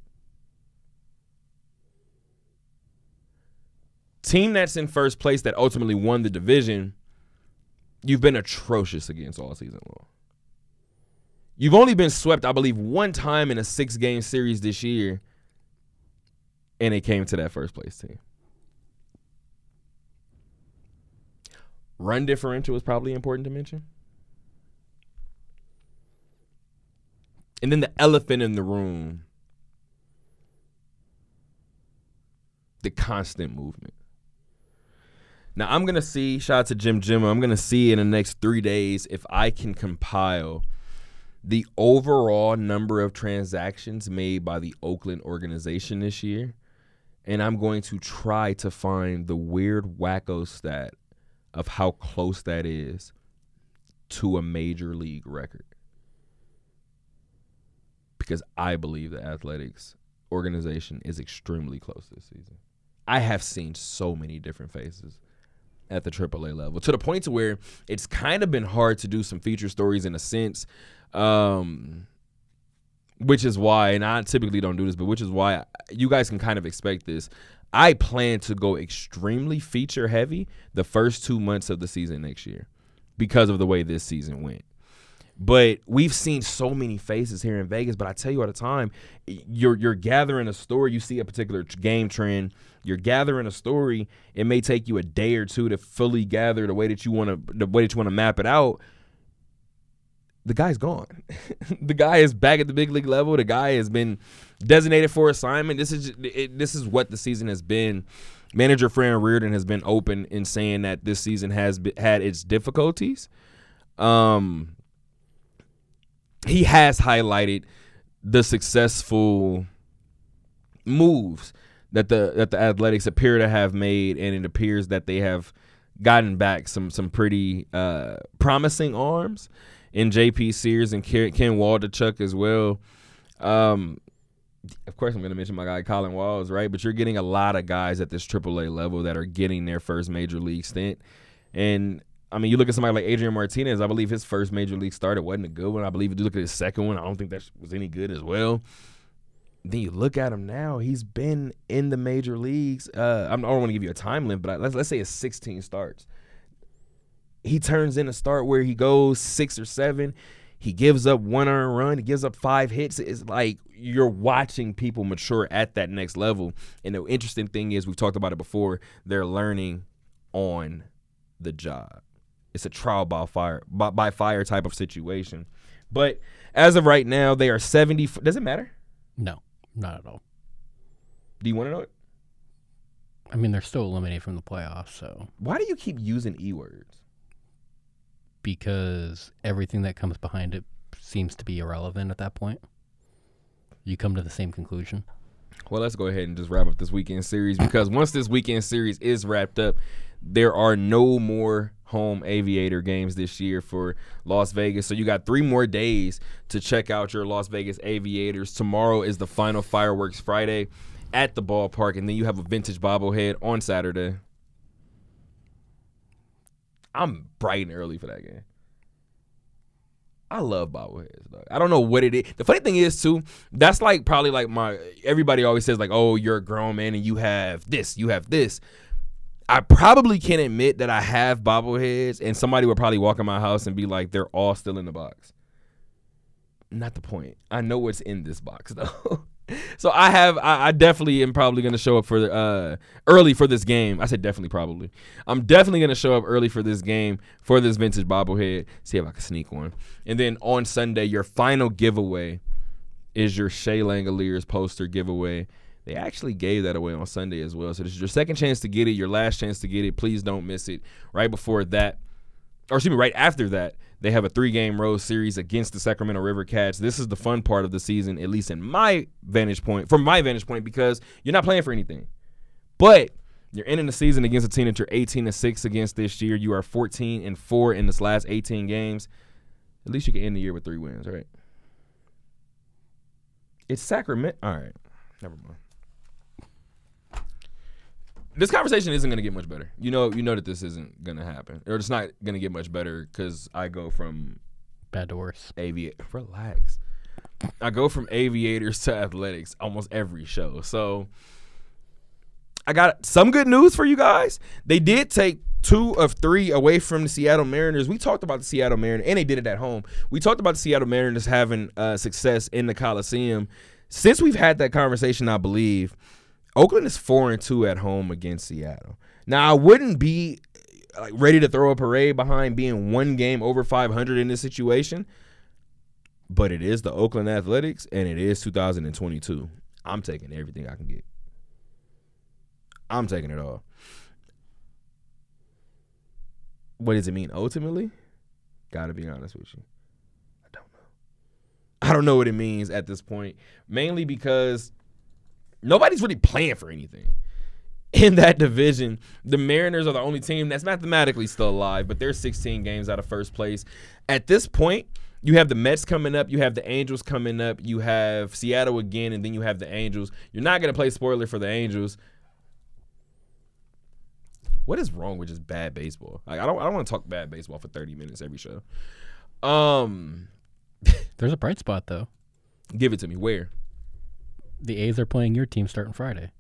B: Team that's in first place that ultimately won the division, you've been atrocious against all season long. You've only been swept, I believe, one time in a six game series this year, and it came to that first place team. Run differential is probably important to mention. And then the elephant in the room the constant movement. Now I'm gonna see, shout out to Jim Jim, I'm gonna see in the next three days if I can compile the overall number of transactions made by the Oakland organization this year. And I'm going to try to find the weird wacko stat of how close that is to a major league record. Because I believe the athletics organization is extremely close this season. I have seen so many different faces at the AAA level to the point to where it's kind of been hard to do some feature stories in a sense. Um, which is why, and I typically don't do this, but which is why you guys can kind of expect this. I plan to go extremely feature heavy the first two months of the season next year because of the way this season went. But we've seen so many faces here in Vegas. But I tell you all the time, you're you're gathering a story. You see a particular game trend. You're gathering a story. It may take you a day or two to fully gather the way that you want to the way that you want to map it out. The guy's gone. the guy is back at the big league level. The guy has been designated for assignment. This is it, this is what the season has been. Manager Fran Riordan has been open in saying that this season has had its difficulties. Um, he has highlighted the successful moves that the that the Athletics appear to have made, and it appears that they have gotten back some some pretty uh, promising arms in J.P. Sears and Ken Waldichuk as well. Um, of course, I'm going to mention my guy Colin Walls, right? But you're getting a lot of guys at this AAA level that are getting their first major league stint, and I mean, you look at somebody like Adrian Martinez. I believe his first major league start it wasn't a good one. I believe if you look at his second one, I don't think that was any good as well. Then you look at him now; he's been in the major leagues. Uh, I don't want to give you a time limit, but let's let's say it's 16 starts. He turns in a start where he goes six or seven. He gives up one earned run. He gives up five hits. It's like you're watching people mature at that next level. And the interesting thing is, we've talked about it before. They're learning on the job it's a trial by fire by, by fire type of situation. But as of right now, they are 70. Does it matter?
C: No, not at all.
B: Do you want to know it?
C: I mean, they're still eliminated from the playoffs, so.
B: Why do you keep using E words?
C: Because everything that comes behind it seems to be irrelevant at that point. You come to the same conclusion.
B: Well, let's go ahead and just wrap up this weekend series because once this weekend series is wrapped up, there are no more home aviator games this year for Las Vegas. So you got three more days to check out your Las Vegas aviators. Tomorrow is the final fireworks Friday at the ballpark, and then you have a vintage bobblehead on Saturday. I'm bright and early for that game. I love bobbleheads. Dog. I don't know what it is. The funny thing is too, that's like probably like my everybody always says like, oh, you're a grown man and you have this, you have this. I probably can't admit that I have bobbleheads, and somebody would probably walk in my house and be like, they're all still in the box. Not the point. I know what's in this box though. So I have I, I, definitely am probably gonna show up for uh early for this game. I said definitely probably. I'm definitely gonna show up early for this game for this vintage bobblehead. See if I can sneak one. And then on Sunday, your final giveaway is your Shea Langeliers poster giveaway. They actually gave that away on Sunday as well. So this is your second chance to get it, your last chance to get it. Please don't miss it. Right before that, or excuse me, right after that, they have a three game road series against the Sacramento River Cats. This is the fun part of the season, at least in my vantage point, from my vantage point, because you're not playing for anything. But you're ending the season against a team that you're 18 and six against this year. You are 14 and four in this last 18 games. At least you can end the year with three wins, right? It's Sacramento. All right, never mind. This conversation isn't going to get much better. You know, you know that this isn't going to happen, or it's not going to get much better because I go from
C: Bad to worse.
B: aviator. Relax. I go from aviators to athletics almost every show. So I got some good news for you guys. They did take two of three away from the Seattle Mariners. We talked about the Seattle Mariners, and they did it at home. We talked about the Seattle Mariners having uh, success in the Coliseum. Since we've had that conversation, I believe Oakland is four and two at home against Seattle. Now I wouldn't be like ready to throw a parade behind being one game over 500 in this situation, but it is the Oakland Athletics and it is 2022. I'm taking everything I can get. I'm taking it all. What does it mean ultimately? Gotta be honest with you. I don't know. I don't know what it means at this point, mainly because nobody's really playing for anything in that division. The Mariners are the only team that's mathematically still alive, but they're 16 games out of first place. At this point, you have the Mets coming up, you have the Angels coming up, you have Seattle again, and then you have the Angels. You're not going to play spoiler for the Angels. What is wrong with just bad baseball? Like I don't I don't want to talk bad baseball for 30 minutes every show. Um
C: There's a bright spot though.
B: give it to me. Where?
C: The A's are playing your team starting Friday.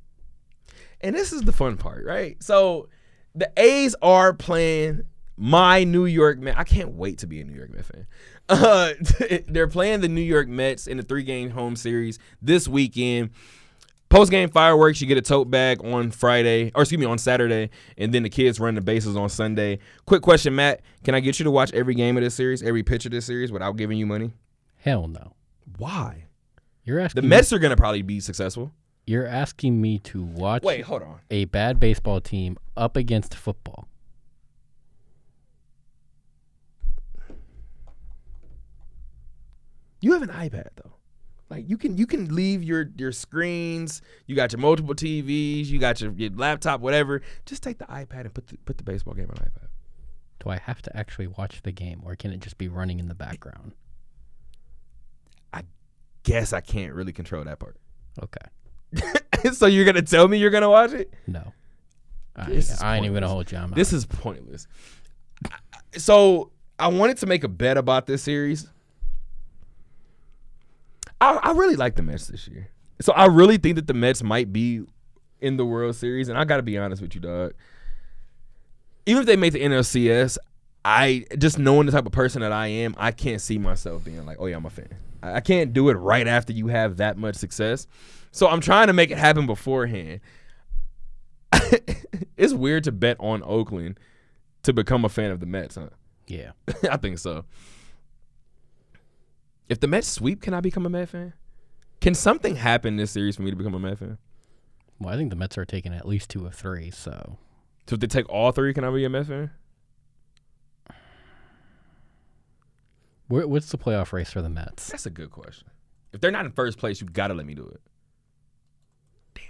B: And this is the fun part, right? So the A's are playing my New York Mets. I can't wait to be a New York Mets fan. Uh, they're playing the New York Mets in a three game home series this weekend. Post game fireworks, you get a tote bag on Friday, or excuse me, on Saturday, and then the kids run the bases on Sunday. Quick question, Matt. Can I get you to watch every game of this series, every pitch of this series without giving you money?
C: Hell no.
B: Why?
C: You're asking The
B: Mets are going to probably be successful.
C: you're asking me to watch
B: Wait, hold on.
C: a bad baseball team up against football.
B: You have an iPad though. Like you can you can leave your your screens. You got your multiple TVs. You got your, your laptop, whatever. Just take the iPad and put the, put the baseball game on iPad.
C: Do I have to actually watch the game or can it just be running in the background?
B: Guess I can't really control that part.
C: Okay.
B: so you're gonna tell me you're gonna watch it?
C: No. I,
B: This
C: I ain't even gonna hold you. I'm
B: This
C: out.
B: is pointless. So I wanted to make a bet about this series. I, I really like the Mets this year. So I really think that the Mets might be in the World Series, and I got to be honest with you, dog. Even if they make the NLCS, I just knowing the type of person that I am, I can't see myself being like, "Oh yeah, I'm a fan." I I can't do it right after you have that much success. So I'm trying to make it happen beforehand. it's weird to bet on Oakland to become a fan of the Mets, huh?
C: yeah.
B: I think so. If the Mets sweep, can I become a Met fan? Can something happen this series for me to become a Met fan?
C: Well, I think the Mets are taking at least two of three, so
B: So if they take all three, can I be a Met fan?
C: Where, what's the playoff race for the Mets?
B: That's a good question. If they're not in first place, you gotta let me do it. Damn.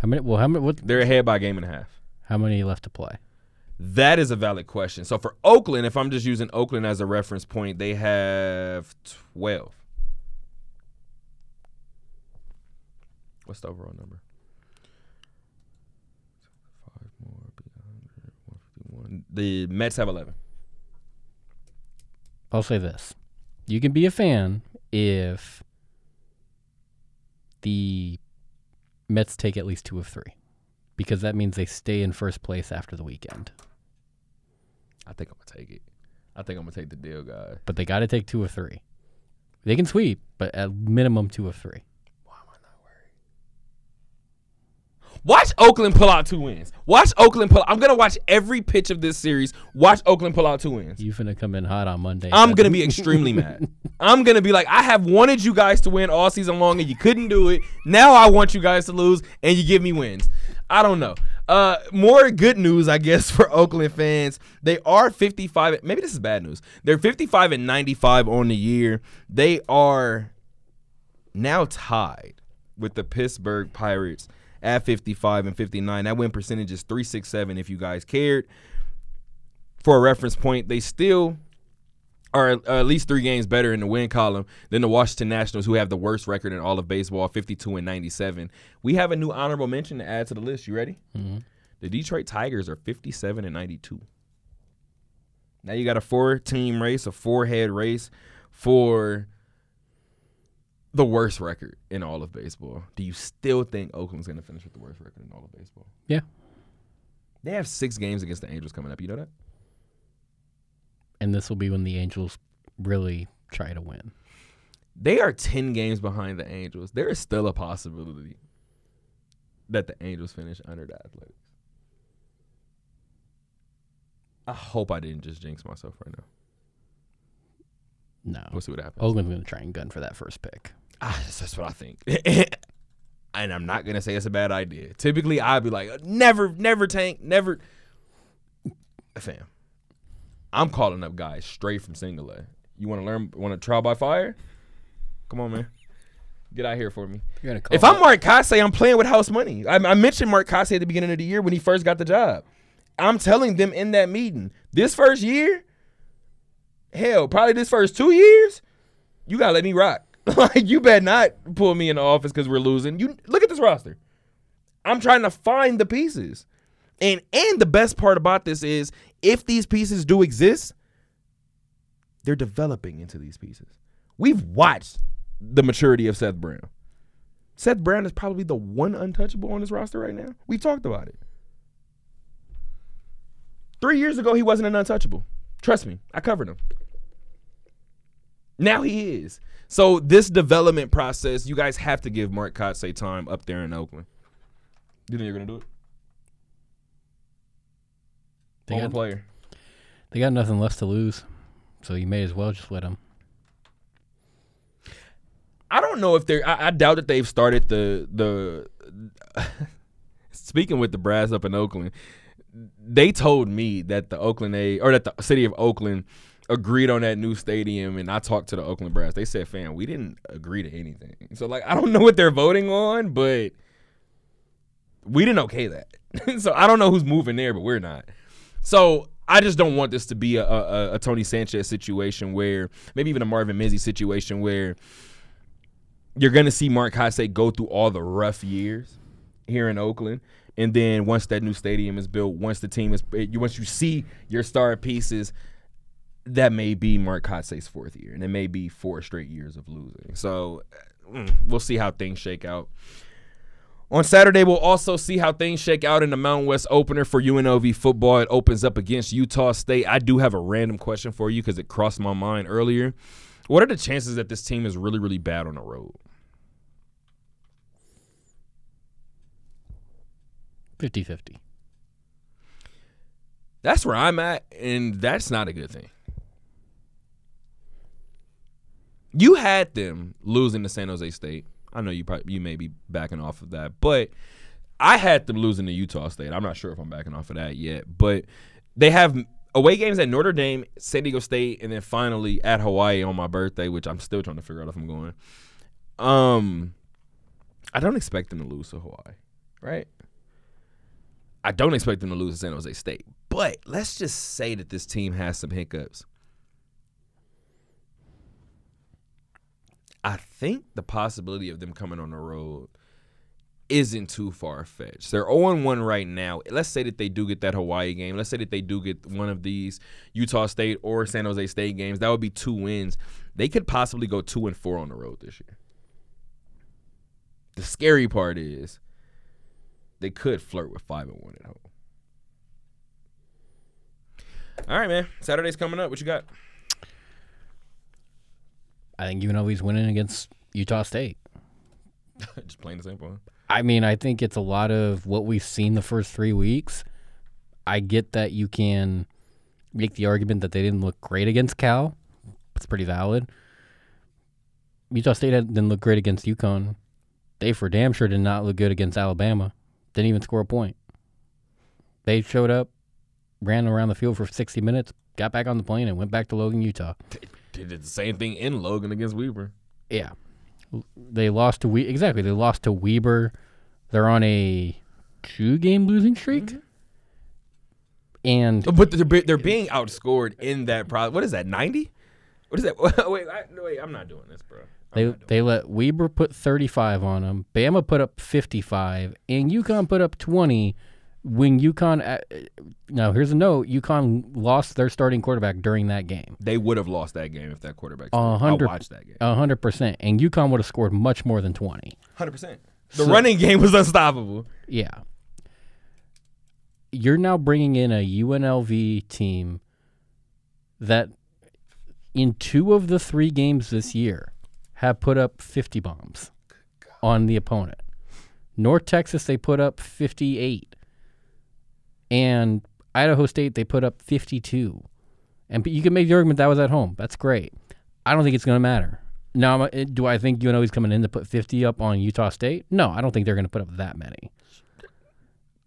C: How many? Well, how many? What?
B: They're ahead by a game and a half.
C: How many left to play?
B: That is a valid question. So for Oakland, if I'm just using Oakland as a reference point, they have 12. What's the overall number? Five more, 151. The Mets have 11.
C: I'll say this: you can be a fan if the Mets take at least two of three, because that means they stay in first place after the weekend.
B: I think I'm going to take it. I think I'm going to take the deal, guys.
C: But they got to take two of three. They can sweep, but at minimum two of three.
B: Why am I not worried? Watch Oakland pull out two wins. Watch Oakland pull. I'm gonna watch every pitch of this series. Watch Oakland pull out two wins.
C: You finna come in hot on Monday.
B: I'm gonna be extremely mad. I'm gonna be like, I have wanted you guys to win all season long, and you couldn't do it. Now I want you guys to lose, and you give me wins. I don't know. Uh, more good news, I guess, for Oakland fans. They are 55. Maybe this is bad news. They're 55 and 95 on the year. They are now tied with the Pittsburgh Pirates at 55 and 59. That win percentage is 367 if you guys cared. For a reference point, they still are at least three games better in the win column than the Washington Nationals, who have the worst record in all of baseball, 52 and 97. We have a new honorable mention to add to the list. You ready?
C: Mm-hmm.
B: The Detroit Tigers are 57 and 92. Now you got a four team race, a four head race for the worst record in all of baseball. Do you still think Oakland's going to finish with the worst record in all of baseball?
C: Yeah.
B: They have six games against the Angels coming up. You know that?
C: And this will be when the Angels really try to win.
B: They are 10 games behind the Angels. There is still a possibility that the Angels finish under the Athletics. I hope I didn't just jinx myself right now.
C: No.
B: We'll see what happens.
C: Oakland's going to try and gun for that first pick.
B: Ah, that's what I think. and I'm not gonna say it's a bad idea. Typically, I'd be like, never, never tank, never. Fam, I'm calling up guys straight from single A. You want to learn? Want to trial by fire? Come on, man. Get out here for me.
C: You're gonna call
B: If I'm Mark Kotsay, I'm playing with house money. I, I mentioned Mark Kotsay at the beginning of the year when he first got the job. I'm telling them in that meeting, this first year, hell, probably this first two years, you gotta let me rock. like you better not pull me in the office because we're losing. You look at this roster. I'm trying to find the pieces. And and the best part about this is if these pieces do exist, they're developing into these pieces. We've watched the maturity of Seth Brown. Seth Brown is probably the one untouchable on this roster right now. We talked about it. Three years ago, he wasn't an untouchable. Trust me, I covered him. Now he is. So this development process, you guys have to give Mark Kotsay time up there in Oakland. You think you're gonna do it?
C: They
B: Former
C: got-
B: player.
C: They got nothing left to lose, so you may as well just let them.
B: I don't know if they're. I, I doubt that they've started the the. speaking with the brass up in Oakland, they told me that the Oakland A or that the city of Oakland agreed on that new stadium, and I talked to the Oakland brass. They said, "Fam, we didn't agree to anything." So like, I don't know what they're voting on, but we didn't okay that. so I don't know who's moving there, but we're not. So I just don't want this to be a, a, a Tony Sanchez situation where maybe even a Marvin Menzies situation where you're gonna see Mark Kotsay go through all the rough years here in Oakland, and then once that new stadium is built, once the team is, eh, once you see your star pieces, that may be Mark Kotsay's fourth year, and it may be four straight years of losing. So mm, we'll see how things shake out. On Saturday, we'll also see how things shake out in the Mountain West opener for UNLV football. It opens up against Utah State. I do have a random question for you because it crossed my mind earlier. What are the chances that this team is really, really bad on the road?
C: 50 50.
B: That's where I'm at, and that's not a good thing. You had them losing to San Jose State. I know you probably you may be backing off of that, but I had them losing to Utah State. I'm not sure if I'm backing off of that yet, but they have away games at Notre Dame, San Diego State, and then finally at Hawaii on my birthday, which I'm still trying to figure out if I'm going. Um, I don't expect them to lose to Hawaii, right? I don't expect them to lose to San Jose State. But let's just say that this team has some hiccups. I think the possibility of them coming on the road isn't too far fetched. They're 0 1 right now. Let's say that they do get that Hawaii game. Let's say that they do get one of these Utah State or San Jose State games. That would be two wins. They could possibly go 2 and 4 on the road this year. The scary part is they could flirt with 5 and 1 at home. All right, man. Saturday's coming up. What you got?
C: I think UNLV's winning against Utah State.
B: Just playing the same point.
C: I mean, I think it's a lot of what we've seen the first three weeks. I get that you can make the argument that they didn't look great against Cal. It's pretty valid. Utah State didn't look great against UConn. They for damn sure did not look good against Alabama. Didn't even score a point. They showed up, ran around the field for 60 minutes, got back on the plane, and went back to Logan, Utah.
B: They did the same thing in Logan against Weber.
C: Yeah. They lost to we exactly. They lost to Weber. They're on a two game losing streak.
B: Mm-hmm.
C: And
B: But they're they're being outscored in that pro. What is that? Ninety? What is that? wait, I, wait, I'm not doing this, bro. I'm
C: they they let Weber put 35 on them. Bama put up 55, and UConn put up 20. When UConn, uh, now here's a note: UConn lost their starting quarterback during that game,
B: They would have lost that game if that quarterback.
C: A
B: I
C: hundred-
B: watched that game.
C: hundred percent, and UConn would have scored much more than 20.
B: Hundred percent. The running game was unstoppable.
C: Yeah. You're now bringing in a UNLV team that, in two of the three games this year, have put up 50 bombs on the opponent. North Texas, they put up 58. And Idaho State, they put up 52. And you can make the argument that was at home. That's great. I don't think it's going to matter. Now, eh, do I think UNLV is coming in to put 50 up on Utah State? No, I don't think they're going to put up that many.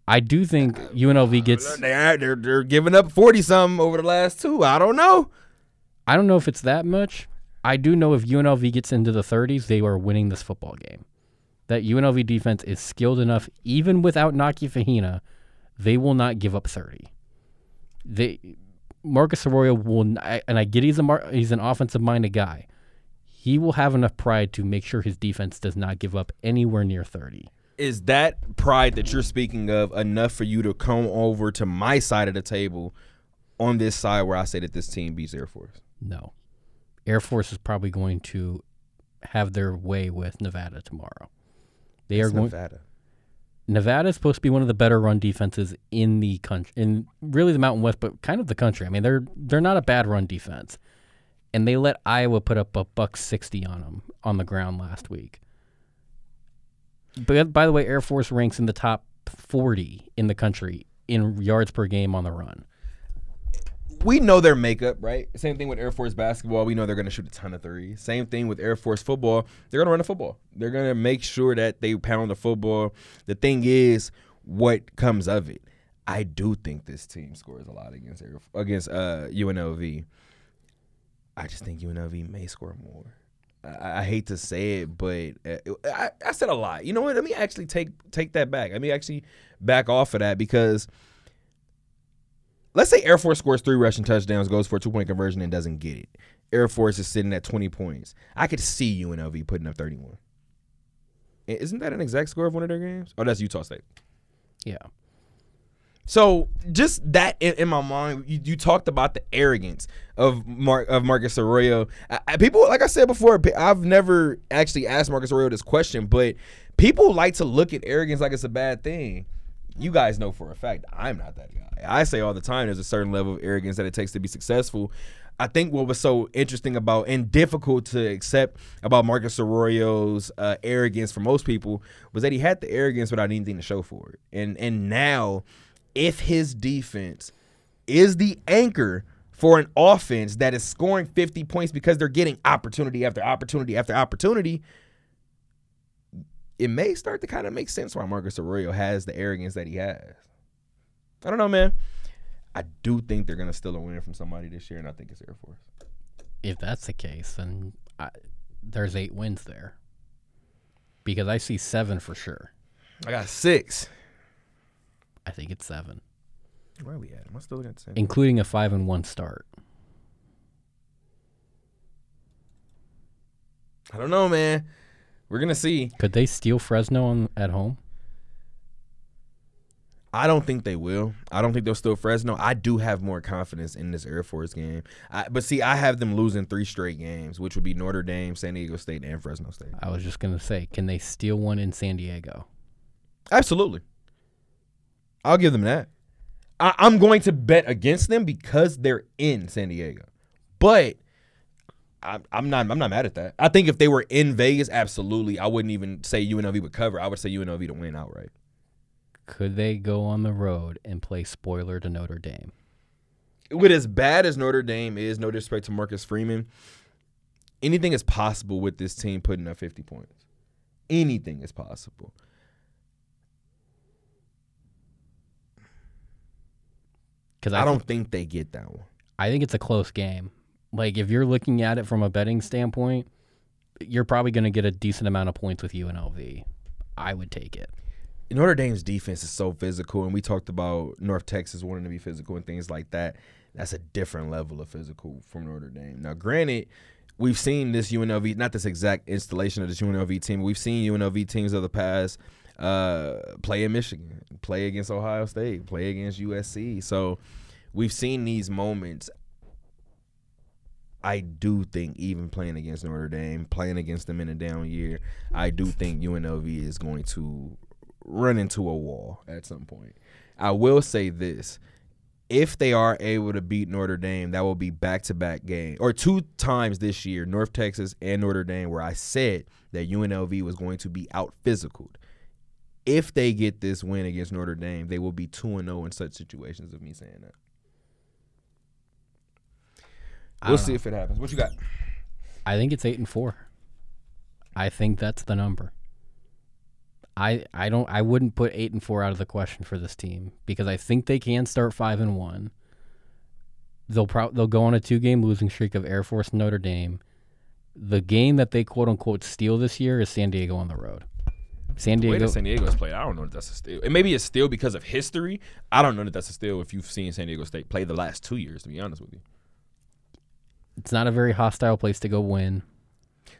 C: I do think uh, UNLV gets.
B: They are, they're they're giving up 40 some over the last two. I don't know.
C: I don't know if it's that much. I do know if UNLV gets into the 30s, they are winning this football game. That UNLV defense is skilled enough, even without Naki Fahina, they will not give up 30. They Marcus Arroyo will, n- I- and I get he's a he's an offensive minded guy. He will have enough pride to make sure his defense does not give up anywhere near 30.
B: Is that pride that you're speaking of enough for you to come over to my side of the table on this side where I say that this team beats Air Force?
C: No. Air Force is probably going to have their way with Nevada tomorrow. They are
B: It's
C: going.
B: Nevada.
C: Nevada is supposed to be one of the better run defenses in the country, in really the Mountain West, but kind of the country. I mean, they're they're not a bad run defense, and they let Iowa put up a buck sixty on them on the ground last week. But by the way, Air Force ranks in the top forty in the country in yards per game on the run.
B: We know their makeup, right? Same thing with Air Force basketball. We know they're going to shoot a ton of threes. Same thing with Air Force football. They're going to run the football. They're going to make sure that they pound the football. The thing is, what comes of it? I do think this team scores a lot against Air, against uh, UNLV. I just think UNLV may score more. I, I hate to say it, but uh, I, I said a lot. You know what? Let me actually take take that back. Let me actually back off of that because let's say Air Force scores three rushing touchdowns, goes for a two point conversion, and doesn't get it. Air Force is sitting at 20 points. I could see UNLV putting up 31. Isn't that an exact score of one of their games? Oh, that's Utah State.
C: Yeah,
B: So just that in, in my mind, you, you talked about the arrogance of Mark of Marcus Arroyo. I, I- people, like I said before, I've never actually asked Marcus Arroyo this question, but people like to look at arrogance like it's a bad thing. You guys know for a fact I'm not that guy. I say all the time there's a certain level of arrogance that it takes to be successful. I think what was so interesting about and difficult to accept about Marcus Arroyo's uh, arrogance for most people was that he had the arrogance without anything to show for it. And and now, if his defense is the anchor for an offense that is scoring 50 points because they're getting opportunity after opportunity after opportunity, it may start to kind of make sense why Marcus Arroyo has the arrogance that he has. I don't know, man. I do think they're gonna steal a win from somebody this year, and I think it's Air Force.
C: if that's the case, then I, there's eight wins there. Because I see seven for sure.
B: I got six.
C: I think it's seven,
B: Where are we at? Am I still looking at the same?
C: including a five and one start.
B: I don't know, man. We're gonna see.
C: Could they steal Fresno on, at home?
B: I don't think they will. I don't think they'll steal Fresno. I do have more confidence in this Air Force game. I, but see, I have them losing three straight games, which would be Notre Dame, San Diego State, and Fresno State.
C: I was just gonna say, can they steal one in San Diego?
B: Absolutely. I'll give them that. I, I'm going to bet against them because they're in San Diego. But I, I'm not. I'm not mad at that. I think if they were in Vegas, absolutely, I wouldn't even say UNLV would cover. I would say UNLV to win outright.
C: Could they go on the road and play spoiler to Notre Dame?
B: With as bad as Notre Dame is, no disrespect to Marcus Freeman, anything is possible with this team putting up 50 points. Anything is possible.
C: Because
B: I don't think they get that one.
C: I think it's a close game. Like if you're looking at it from a betting standpoint, you're probably going to get a decent amount of points with UNLV. I would take it.
B: Notre Dame's defense is so physical, and we talked about North Texas wanting to be physical and things like that. That's a different level of physical from Notre Dame. Now, granted, we've seen this UNLV, not this exact installation of this UNLV team, we've seen UNLV teams of the past uh, play in Michigan, play against Ohio State, play against USC. So we've seen these moments. I do think even playing against Notre Dame, playing against them in a down year, I do think UNLV is going to run into a wall at some point. I will say this. If they are able to beat Notre Dame, that will be back to back game or two times this year, North Texas and Notre Dame, where I said that UNLV was going to be out physical. If they get this win against Notre Dame, they will be 2 and 0 in such situations of me saying that.
C: I
B: We'll see
C: know.
B: if it happens. What you got?
C: I think it's eight and four. I think that's the number. I I don't I wouldn't put eight and four out of the question for this team because I think they can start five and one. They'll pro- they'll go on a two game losing streak of Air Force Notre Dame. The game that they quote unquote steal this year is San Diego on the road. San
B: The way
C: Diego
B: that San Diego's played, I don't know if that's a steal. And maybe it's still because of history. I don't know that that's a steal if you've seen San Diego State play the last two years, to be honest with you.
C: It's not a very hostile place to go win.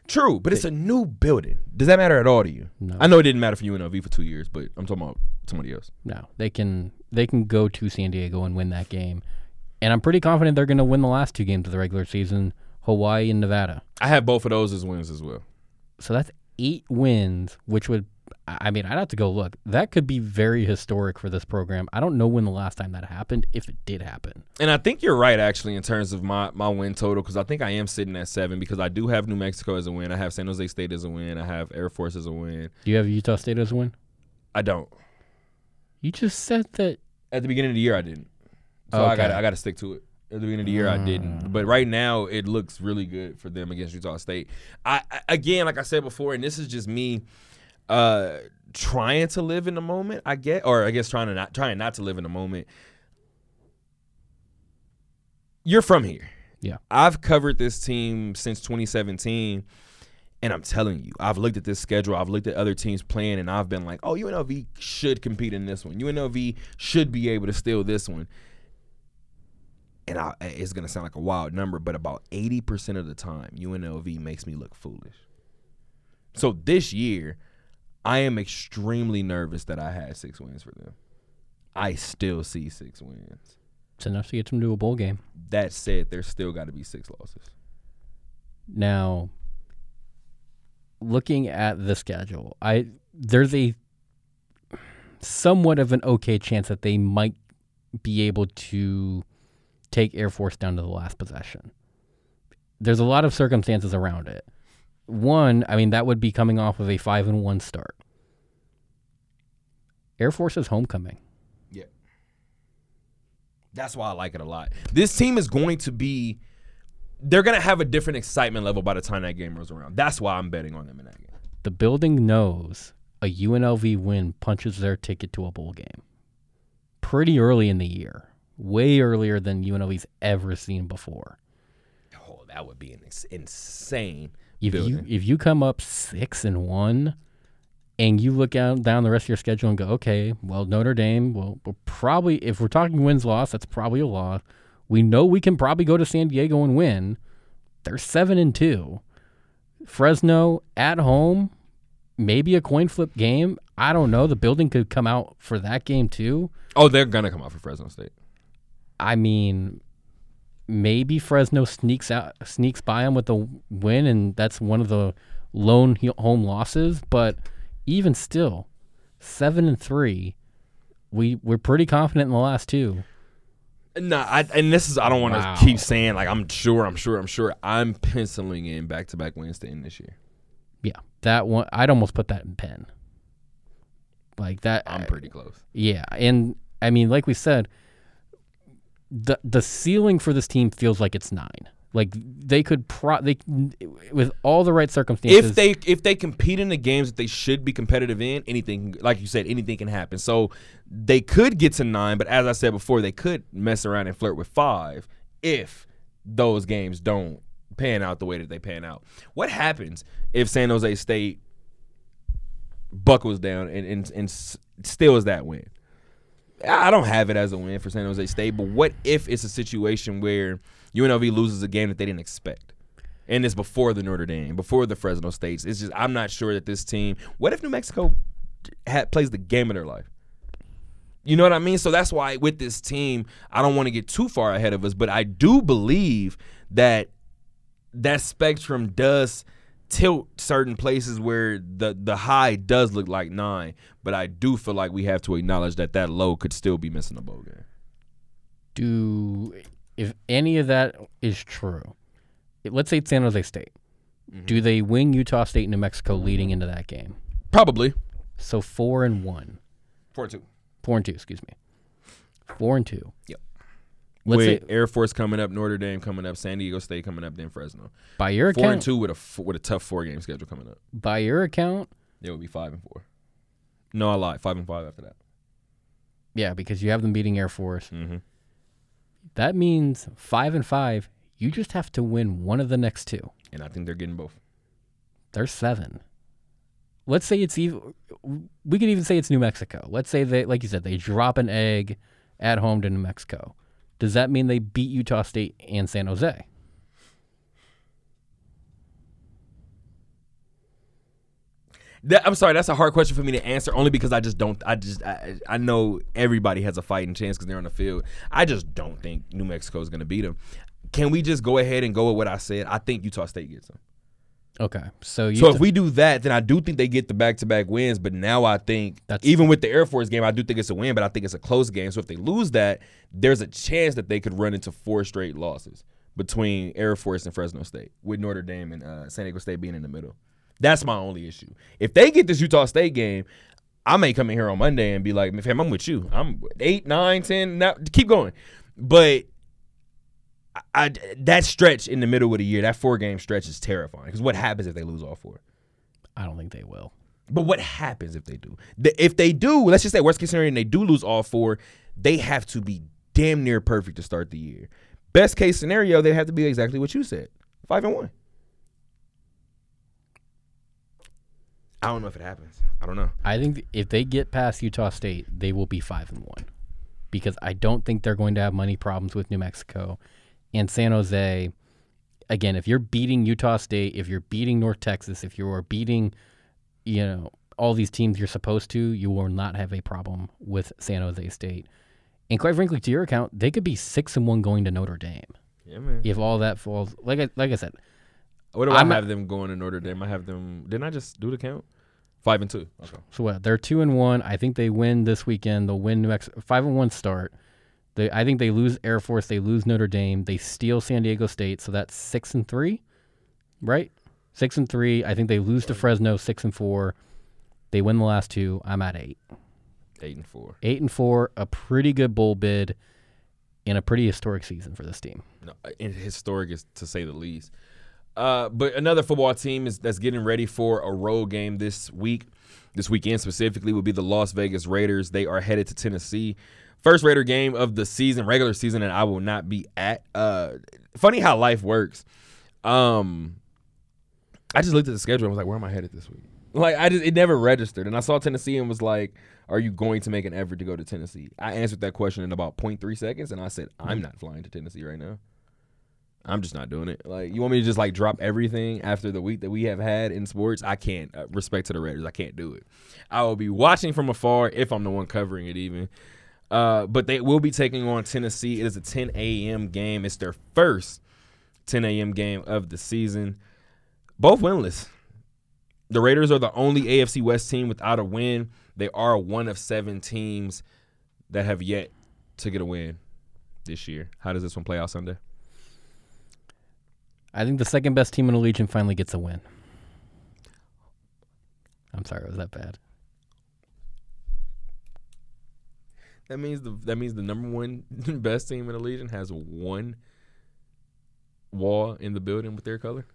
B: True, but it's a new building. Does that matter at all to you?
C: No.
B: I know it didn't matter for UNLV for two years, but I'm talking about somebody else.
C: No, they can they can go to San Diego and win that game, and I'm pretty confident they're going to win the last two games of the regular season, Hawaii and Nevada.
B: I have both of those as wins as well.
C: So that's eight wins, which would I mean I'd have to go look. That could be very historic for this program. I don't know when the last time that happened, if it did happen.
B: And I think you're right, actually, in terms of my, my win total, because I think I am sitting at seven because I do have New Mexico as a win. I have San Jose State as a win. I have Air Force as a win.
C: Do you have Utah State as a win?
B: I don't.
C: You just said that.
B: At the beginning of the year, I didn't. So I got I got to stick to it. At the beginning of the year, I didn't. Mm. But right now, it looks really good for them against Utah State. I, I again, like I said before, and this is just me uh trying to live in the moment. I get, or I guess trying to not trying not to live in the moment. You're from here.
C: Yeah.
B: I've covered this team since 2017. And I'm telling you, I've looked at this schedule. I've looked at other teams playing, and I've been like, "Oh, UNLV should compete in this one. UNLV should be able to steal this one." And I, it's gonna sound like a wild number, but about 80% of the time, UNLV makes me look foolish. So this year, I am extremely nervous that I had six wins for them. I still see six wins.
C: It's enough to get them to a bowl game.
B: That said, there's still got to be six losses.
C: Now, looking at the schedule, I there's a somewhat of an okay chance that they might be able to take Air Force down to the last possession. There's a lot of circumstances around it. One, I mean, that would be coming off of a five and one start. Air Force is homecoming.
B: Yeah. That's why I like it a lot. This team is going to be they're going to have a different excitement level by the time that game rolls around. That's why I'm betting on them in that game.
C: The building knows a UNLV win punches their ticket to a bowl game pretty early in the year, way earlier than UNLV's ever seen before.
B: Oh, that would be an ins- insane
C: If you if you come up six and one, and you look out down the rest of your schedule and go, okay, well Notre Dame, well we're probably if we're talking wins loss, that's probably a loss. We know we can probably go to San Diego and win. They're seven and two. Fresno at home, maybe a coin flip game. I don't know. The building could come out for that game too.
B: Oh, they're going to come out for Fresno State.
C: I mean, maybe Fresno sneaks out, sneaks by them with a win, and that's one of the lone home losses. But even still, seven and three, we we're pretty confident in the last two.
B: No, I, and this is I don't want to
C: Wow.
B: keep saying like I'm sure, I'm sure, I'm sure. I'm penciling in back to back wins to end this year.
C: Yeah, that one I'd almost put that in pen. Like that,
B: I'm pretty close.
C: Yeah, and I mean, like we said, the the ceiling for this team feels like it's nine. Like they could pro they with all the right circumstances.
B: If they if they compete in the games that they should be competitive in, anything like you said, anything can happen. So they could get to nine, but as I said before, they could mess around and flirt with five if those games don't pan out the way that they pan out. What happens if San Jose State buckles down and and, and s- still is that win. I don't have it as a win for San Jose State, but what if it's a situation where UNLV loses a game that they didn't expect? And it's before the Notre Dame, before the Fresno States. It's just I'm not sure that this team. What if New Mexico ha- plays the game of their life? You know what I mean? So that's why with this team, I don't want to get too far ahead of us, but I do believe that that spectrum does tilt certain places where the the high does look like nine, but I do feel like we have to acknowledge that that low could still be missing a bowl game.
C: Do if any of that is true, let's say it's San Jose State.
B: Mm-hmm.
C: Do they win Utah State, New Mexico leading into that game?
B: Probably
C: So four and one.
B: Four and two.
C: four and two. Excuse me, four and two.
B: Yep.
C: Let's
B: with
C: say
B: Air Force coming up, Notre Dame coming up, San Diego State coming up, then Fresno.
C: by your
B: Four and
C: account,
B: two with a with a tough four game schedule coming up.
C: by your account,
B: It would be five and four. No, I lied. Five and five after that.
C: yeah, because you have them beating Air Force.
B: Mm-hmm.
C: That means five and five. You just have to win one of the next two.
B: And I think they're getting both.
C: They're seven. Let's say it's even. We could even say it's New Mexico. Let's say they, like you said, they drop an egg at home to New Mexico. Does that mean they beat Utah State and San Jose?
B: That, I'm sorry, that's a hard question for me to answer only because I just don't. I just I, I know everybody has a fighting chance because they're on the field. I just don't think New Mexico is going to beat them. Can we just go ahead and go with what I said? I think Utah State gets them.
C: Okay, so you
B: So if we do that, then I do think they get the back to back wins. But now I think
C: That's-
B: even with the Air Force game, I do think it's a win, but I think it's a close game. So if they lose that, there's a chance that they could run into four straight losses between Air Force and Fresno State, with Notre Dame and uh, San Diego State being in the middle. That's my only issue. If they get this Utah State game, I may come in here on Monday and be like, fam, I'm with you. I'm eight, nine, ten. Now keep going. But I, that stretch in the middle of the year, that four game stretch is terrifying. Because what happens if they lose all four?
C: I don't think they will.
B: But what happens if they do? The, if they do, let's just say worst case scenario, and they do lose all four, they have to be damn near perfect to start the year. Best case scenario, they have to be exactly what you said, five and one. I don't know if it happens. I don't know.
C: I think if they get past Utah State, they will be five and one, because I don't think they're going to have money problems with New Mexico and San Jose. Again, if you're beating Utah State, if you're beating North Texas, if you are beating, you know, all these teams you're supposed to, you will not have a problem with San Jose State. And quite frankly, to your account, they could be six and one going to Notre Dame
B: Yeah, man.
C: if all that falls. Like I, like I said,
B: What do
C: I'm
B: I have them going to Notre Dame? I have them. Didn't I just do the count? Five and two. Okay.
C: So what? They're two and one. I think they win this weekend. They'll win New Mexico. Five and one start. They, I think they lose Air Force. They lose Notre Dame. They steal San Diego State. So that's six and three, right? Six and three. I think they lose to Fresno. Six and four. They win the last two. I'm at eight.
B: Eight and four.
C: Eight and four. A pretty good bowl bid, in a pretty historic season for this team.
B: No, historic is to say the least. Uh, but another football team is that's getting ready for a road game this week. This weekend specifically will be the Las Vegas Raiders. They are headed to Tennessee. First Raider game of the season, regular season, and I will not be at. Uh, funny how life works. Um, I just looked at the schedule and was like, "Where am I headed this week?" Like, I just it never registered, and I saw Tennessee and was like, "Are you going to make an effort to go to Tennessee?" I answered that question in about 0.3 seconds, and I said, "I'm not flying to Tennessee right now." I'm just not doing it. Like, you want me to just like drop everything after the week that we have had in sports? I can't. Uh, respect to the Raiders, I can't do it. I will be watching from afar if I'm the one covering it, even. Uh, but they will be taking on Tennessee. It is a 10 a.m. game. It's their first 10 a.m. game of the season. Both winless. The Raiders are the only AFC West team without a win. They are one of seven teams that have yet to get a win this year. How does this one play out Sunday?
C: I think the second best team in the Legion finally gets a win. I'm sorry, it was that bad?
B: That means the that means the number one best team in the legion has one wall in the building with their color.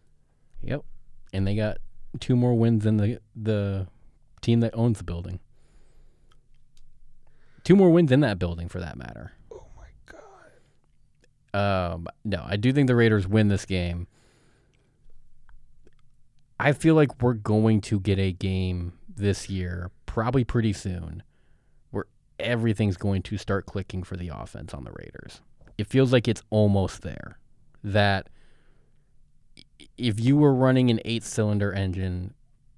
C: Yep. And they got two more wins than the the team that owns the building. Two more wins in that building for that matter.
B: Oh my god!
C: Um, no, I do think the Raiders win this game. I feel like we're going to get a game this year, probably pretty soon, everything's going to start clicking for the offense on the Raiders. It feels like it's almost there. That if you were running an eight cylinder engine,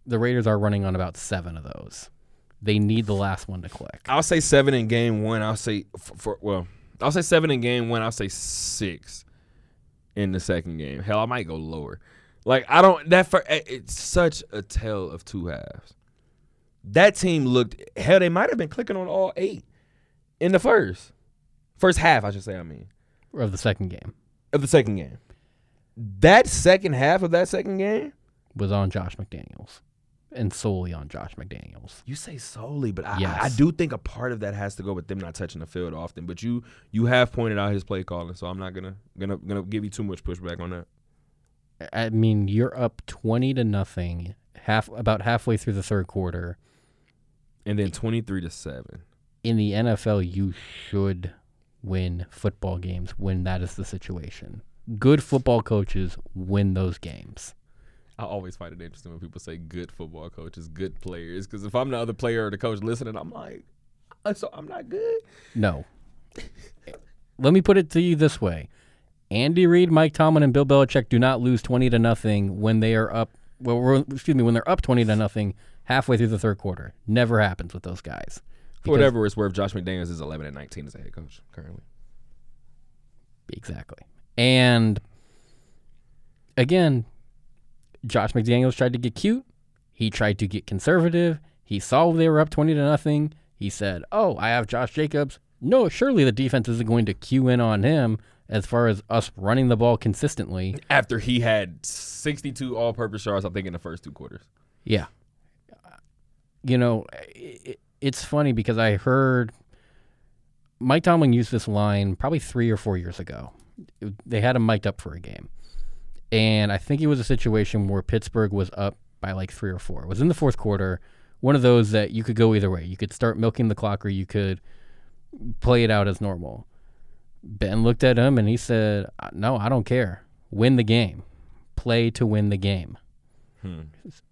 C: the Raiders are running on about seven of those. They need the last one to click.
B: I'll say seven in game one. I'll say for, for well, I'll say seven in game one. I'll say six in the second game. Hell, I might go lower. Like I don't that for it's such a tale of two halves. That team looked hell. They might have been clicking on all eight in the first first half. I should say. I mean
C: Of the second game
B: of the second game. That second half of that second game.
C: was on Josh McDaniels and solely on Josh McDaniels.
B: You say solely, but I,
C: Yes.
B: I, I do think a part of that has to go with them not touching the field often. But you you have pointed out his play calling, so I'm not gonna gonna gonna give you too much pushback on that.
C: I mean, you're up 20 to nothing half about halfway through the third quarter.
B: And then 23 to seven.
C: In the NFL, you should win football games when that is the situation. Good football coaches win those games.
B: I always find it interesting when people say good football coaches, good players, because if I'm the other player or the coach listening, I'm like, "Uh, so I'm not good.
C: No. Let me put it to you this way. Andy Reid, Mike Tomlin, and Bill Belichick do not lose 20 to nothing when they are up well, excuse me, when they're up 20 to nothing halfway through the third quarter. Never happens with those guys.
B: For whatever it's worth, Josh McDaniels is 11 and 19 as a head coach currently.
C: Exactly. And again, Josh McDaniels tried to get cute. He tried to get conservative. He saw they were up 20 to nothing. He said, "Oh, I have Josh Jacobs. No, surely the defense isn't going to cue in on him as far as us running the ball consistently."
B: After he had 62 all-purpose yards, I think in the first two quarters.
C: Yeah. You know, i it's funny because I heard Mike Tomlin used this line probably three or four years ago. They had him mic'd up for a game. And I think it was a situation where Pittsburgh was up by like three or four. It was in the fourth quarter. One of those that you could go either way. You could start milking the clock or you could play it out as normal. Ben looked at him and he said, "Uh, No, I don't care. Win the game. Play to win the game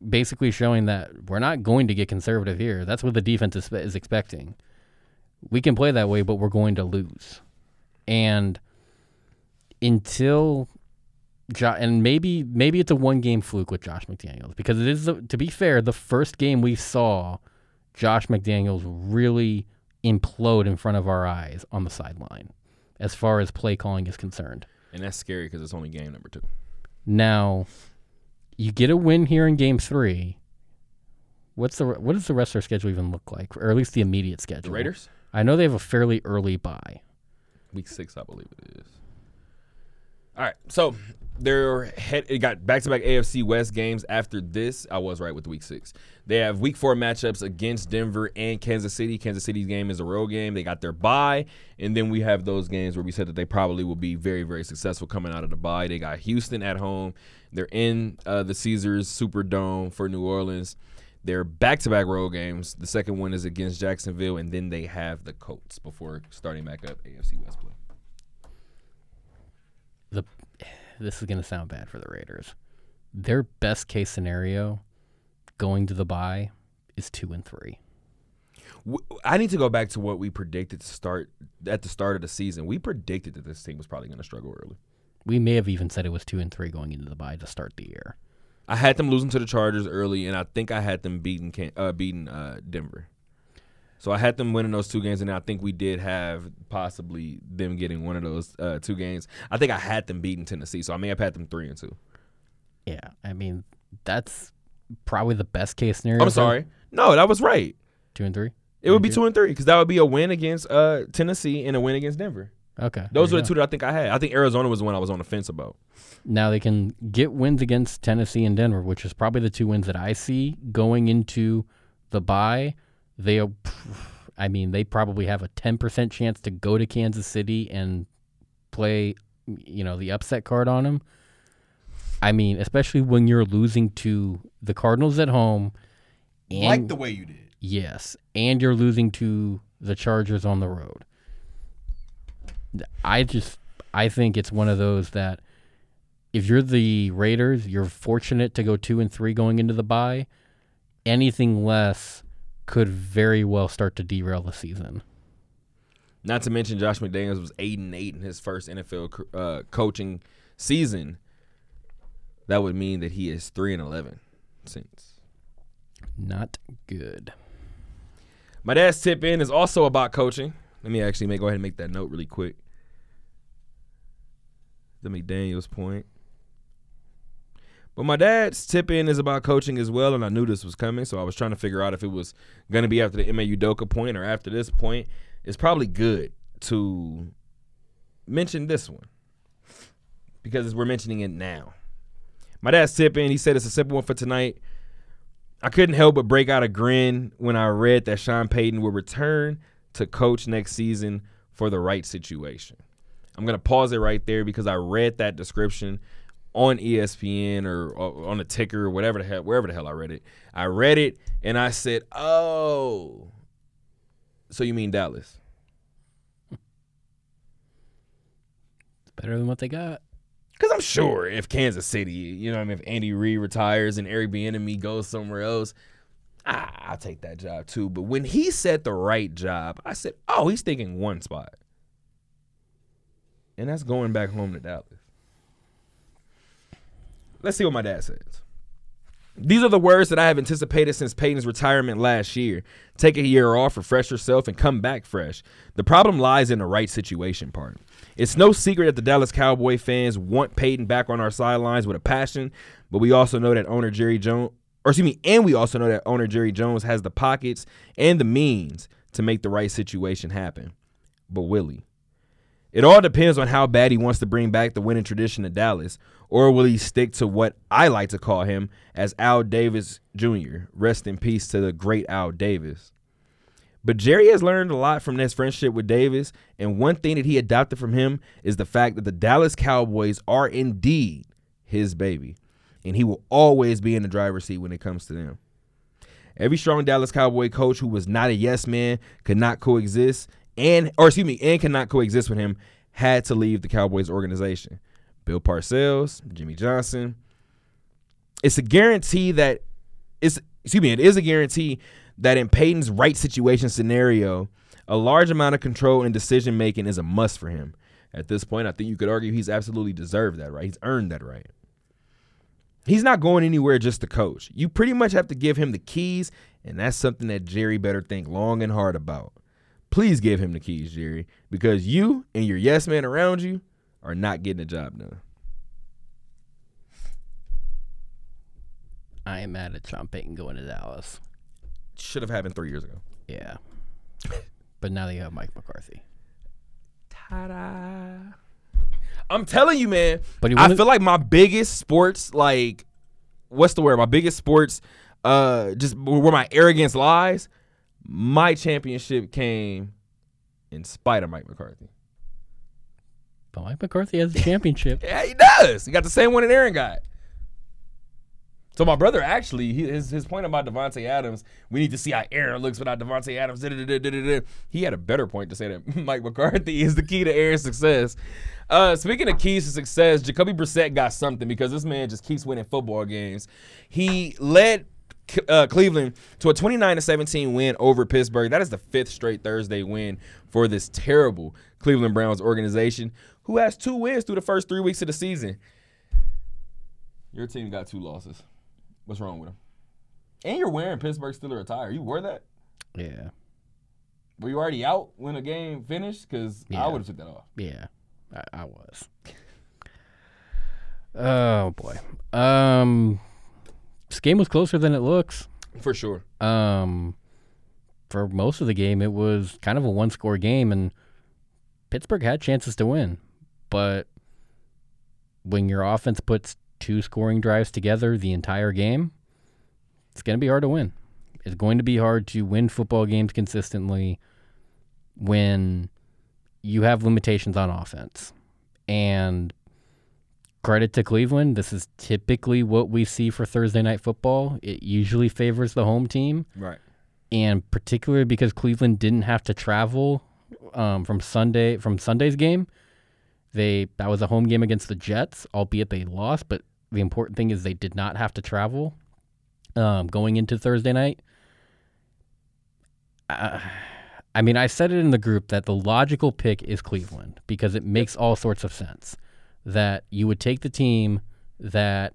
C: basically showing that we're not going to get conservative here. That's what the defense is, is expecting. We can play that way, but we're going to lose. And until and maybe maybe it's a one game fluke with Josh McDaniels because it is to be fair the first game we saw Josh McDaniels really implode in front of our eyes on the sideline as far as play calling is concerned.
B: And that's scary because it's only game number two.
C: Now, you get a win here in Game Three. What's the what does the rest of their schedule even look like, or at least the immediate schedule?
B: The Raiders?
C: I know they have a fairly early bye.
B: Week six, I believe it is. All right, so they're head. It got back-to-back AFC West games after this. I was right with week six. They have week four matchups against Denver and Kansas City. Kansas City's game is a road game. They got their bye, and then we have those games where we said that they probably will be very, very successful coming out of the bye. They got Houston at home. They're in uh, the Caesars Superdome for New Orleans. They're back-to-back road games. The second one is against Jacksonville, and then they have the Colts before starting back up AFC West play.
C: The this is going to sound bad for the Raiders. Their best case scenario going to the bye is two and three.
B: I need to go back to what we predicted to start at the start of the season. We predicted that this team was probably going to struggle early.
C: We may have even said it was two and three going into the bye to start the year.
B: I had them losing to the Chargers early, and I think I had them beating uh, beating uh, Denver. So I had them winning those two games, and I think we did have possibly them getting one of those uh, two games. I think I had them beating Tennessee, so I may have had them three and two.
C: Yeah, I mean that's probably the best case scenario.
B: I'm sorry, no, that was right.
C: two and three.
B: It would be two and three because that would be a win against uh, Tennessee and a win against Denver.
C: Okay,
B: Those were the two that I think I had. I think Arizona was the one I was on the fence about.
C: Now they can get wins against Tennessee and Denver, which is probably the two wins that I see going into the bye. They, I mean, they probably have a ten percent chance to go to Kansas City and play, you know, the upset card on them. I mean, especially when you're losing to the Cardinals at home, and like the
B: way you did.
C: Yes, and you're losing to the Chargers on the road. I just I think it's one of those that if you're the Raiders, you're fortunate to go 2 and 3 going into the bye. Anything less could very well start to derail the season.
B: Not to mention Josh McDaniels was eight and eight in his first NFL uh, coaching season. That would mean that he is three and eleven since.
C: Not good.
B: My dad's tip in is also about coaching. Let me actually make, go ahead and make that note really quick. The McDaniels point. But my dad's tip in is about coaching as well, and I knew this was coming, so I was trying to figure out if it was going to be after the Ime Udoka point or after this point. It's probably good to mention this one because we're mentioning it now. My dad's tip in, he said it's a simple one for tonight. I couldn't help but break out a grin when I read that Sean Payton will return to coach next season for the right situation. I'm going to pause it right there because I read that description on ESPN or on the ticker or whatever the hell, wherever the hell I read it. I read it and I said, "Oh, so you mean Dallas?"
C: It's better than what they got.
B: Because I'm sure if Kansas City, you know, what I mean, if Andy Reid retires and Eric Bieniemy goes somewhere else, ah, I'll take that job too. But when he said the right job, I said, "Oh, he's thinking one spot," and that's going back home to Dallas. Let's see what my dad says. These are the words that I have anticipated since Payton's retirement last year. Take a year off, refresh yourself, and come back fresh. The problem lies in the right situation part. It's no secret that the Dallas Cowboy fans want Peyton back on our sidelines with a passion, but we also know that owner Jerry Jones, or excuse me, and we also know that owner Jerry Jones has the pockets and the means to make the right situation happen. But will he? It all depends on how bad he wants to bring back the winning tradition to Dallas, or will he stick to what I like to call him as Al Davis Jr. Rest in peace to the great Al Davis. But Jerry has learned a lot from this friendship with Davis, and one thing that he adopted from him is the fact that the Dallas Cowboys are indeed his baby, and he will always be in the driver's seat when it comes to them. Every strong Dallas Cowboy coach who was not a yes man could not coexist and or excuse me, and cannot coexist with him had to leave the Cowboys organization. Bill Parcells, Jimmy Johnson. It's a guarantee that it's excuse me, it is a guarantee that in Payton's right situation scenario, a large amount of control and decision making is a must for him. At this point, I think you could argue he's absolutely deserved that right. He's earned that right. He's not going anywhere just to coach. You pretty much have to give him the keys, and that's something that Jerry better think long and hard about. Please give him the keys, Jerry, because you and your yes man around you are not getting the job done.
C: I am mad at Sean Payton going to Dallas.
B: Should have happened three years ago.
C: Yeah. but now they have Mike McCarthy.
B: Ta-da. I'm telling you, man.
C: But
B: I feel like my biggest sports, like, what's the word? My biggest sports, uh, just where my arrogance lies. My championship came in spite of Mike McCarthy.
C: But Mike McCarthy has a championship.
B: Yeah, he does. He got the same one that Aaron got. So my brother actually, he, his his point about Davante Adams, we need to see how Aaron looks without Davante Adams. da-da-da-da-da-da. He had a better point to say that Mike McCarthy is the key to Aaron's success. Uh, speaking of keys to success, Jacoby Brissett got something because this man just keeps winning football games. He led uh, Cleveland to a 29 to 17 win over Pittsburgh. That is the fifth straight Thursday win for this terrible Cleveland Browns organization, who has two wins through the first three weeks of the season. Your team got two losses. What's wrong with them? And you're wearing Pittsburgh Steelers attire. You wore that?
C: yeah.
B: Were you already out when the game finished? Because I would have took that off.
C: Yeah. I, I was. Oh boy. Um this game was closer than it looks.
B: For sure.
C: Um for most of the game it was kind of a one score game and Pittsburgh had chances to win. But when your offense puts two scoring drives together the entire game, it's going to be hard to win. It's going to be hard to win football games consistently when you have limitations on offense. And credit to Cleveland, this is typically what we see for Thursday night football. It usually favors the home team
B: Right.
C: and particularly because Cleveland didn't have to travel um, from Sunday from Sunday's game. They that was a home game against the Jets, albeit they lost. But the important thing is they did not have to travel um, going into Thursday night. Uh, I mean, I said it in the group that the logical pick is Cleveland because it makes all sorts of sense. That you would take the team that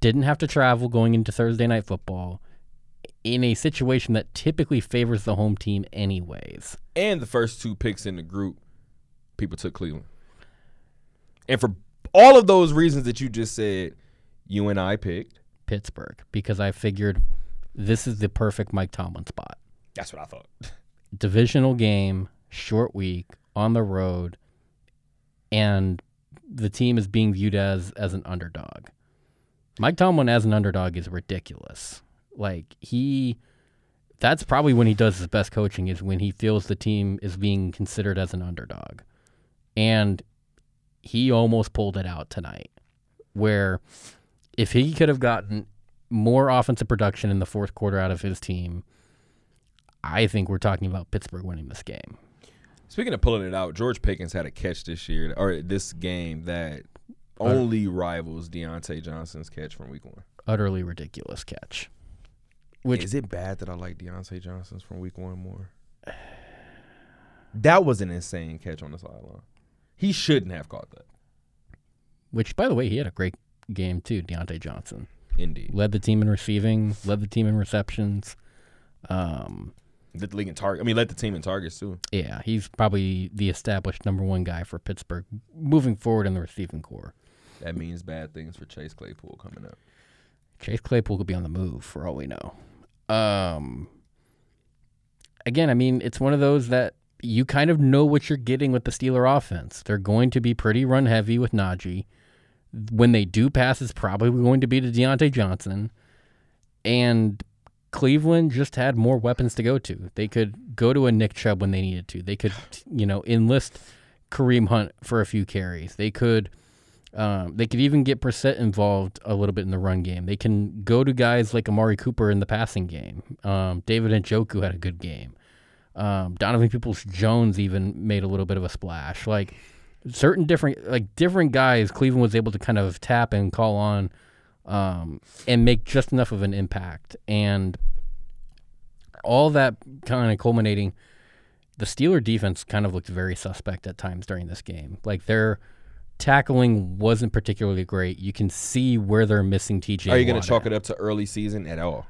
C: didn't have to travel going into Thursday night football in a situation that typically favors the home team, anyways.
B: And the first two picks in the group, people took Cleveland. And for all of those reasons that you just said, you and I picked.
C: Pittsburgh because I figured this is the perfect Mike Tomlin spot.
B: That's what I thought.
C: Divisional game, short week, on the road, and the team is being viewed as as an underdog. Mike Tomlin as an underdog is ridiculous. Like he that's probably when he does his best coaching is when he feels the team is being considered as an underdog. And he almost pulled it out tonight. Where if he could have gotten more offensive production in the fourth quarter out of his team, I think we're talking about Pittsburgh winning this game.
B: Speaking of pulling it out, George Pickens had a catch this year or this game that only rivals Diontae Johnson's catch from week one.
C: Utterly ridiculous catch.
B: Which is it bad that I like Diontae Johnson's from week one more? That was an insane catch on the sideline. He shouldn't have caught that.
C: Which, by the way, he had a great game too, Diontae Johnson.
B: Indeed.
C: Led the team in receiving, led the team in receptions. Um,
B: led the league in target. I mean, led the team in targets too.
C: Yeah, he's probably the established number one guy for Pittsburgh moving forward in the receiving corps.
B: That means bad things for Chase Claypool coming up.
C: Chase Claypool could be on the move for all we know. Um, again, I mean, it's one of those that you kind of know what you're getting with the Steeler offense. They're going to be pretty run heavy with Najee. When they do pass, it's probably going to be to Diontae Johnson. And Cleveland just had more weapons to go to. They could go to a Nick Chubb when they needed to. They could, you know, enlist Kareem Hunt for a few carries. They could um, they could even get Brissett involved a little bit in the run game. They can go to guys like Amari Cooper in the passing game. Um, David Njoku had a good game. Um, Donovan Peoples Jones even made a little bit of a splash. Like certain different like different guys, Cleveland was able to kind of tap and call on um, and make just enough of an impact. And all that kind of culminating, the Steeler defense kind of looked very suspect at times during this game. Like they're tackling wasn't particularly great. You can see where they're missing TJ.
B: Are you going to chalk it up to early season at all?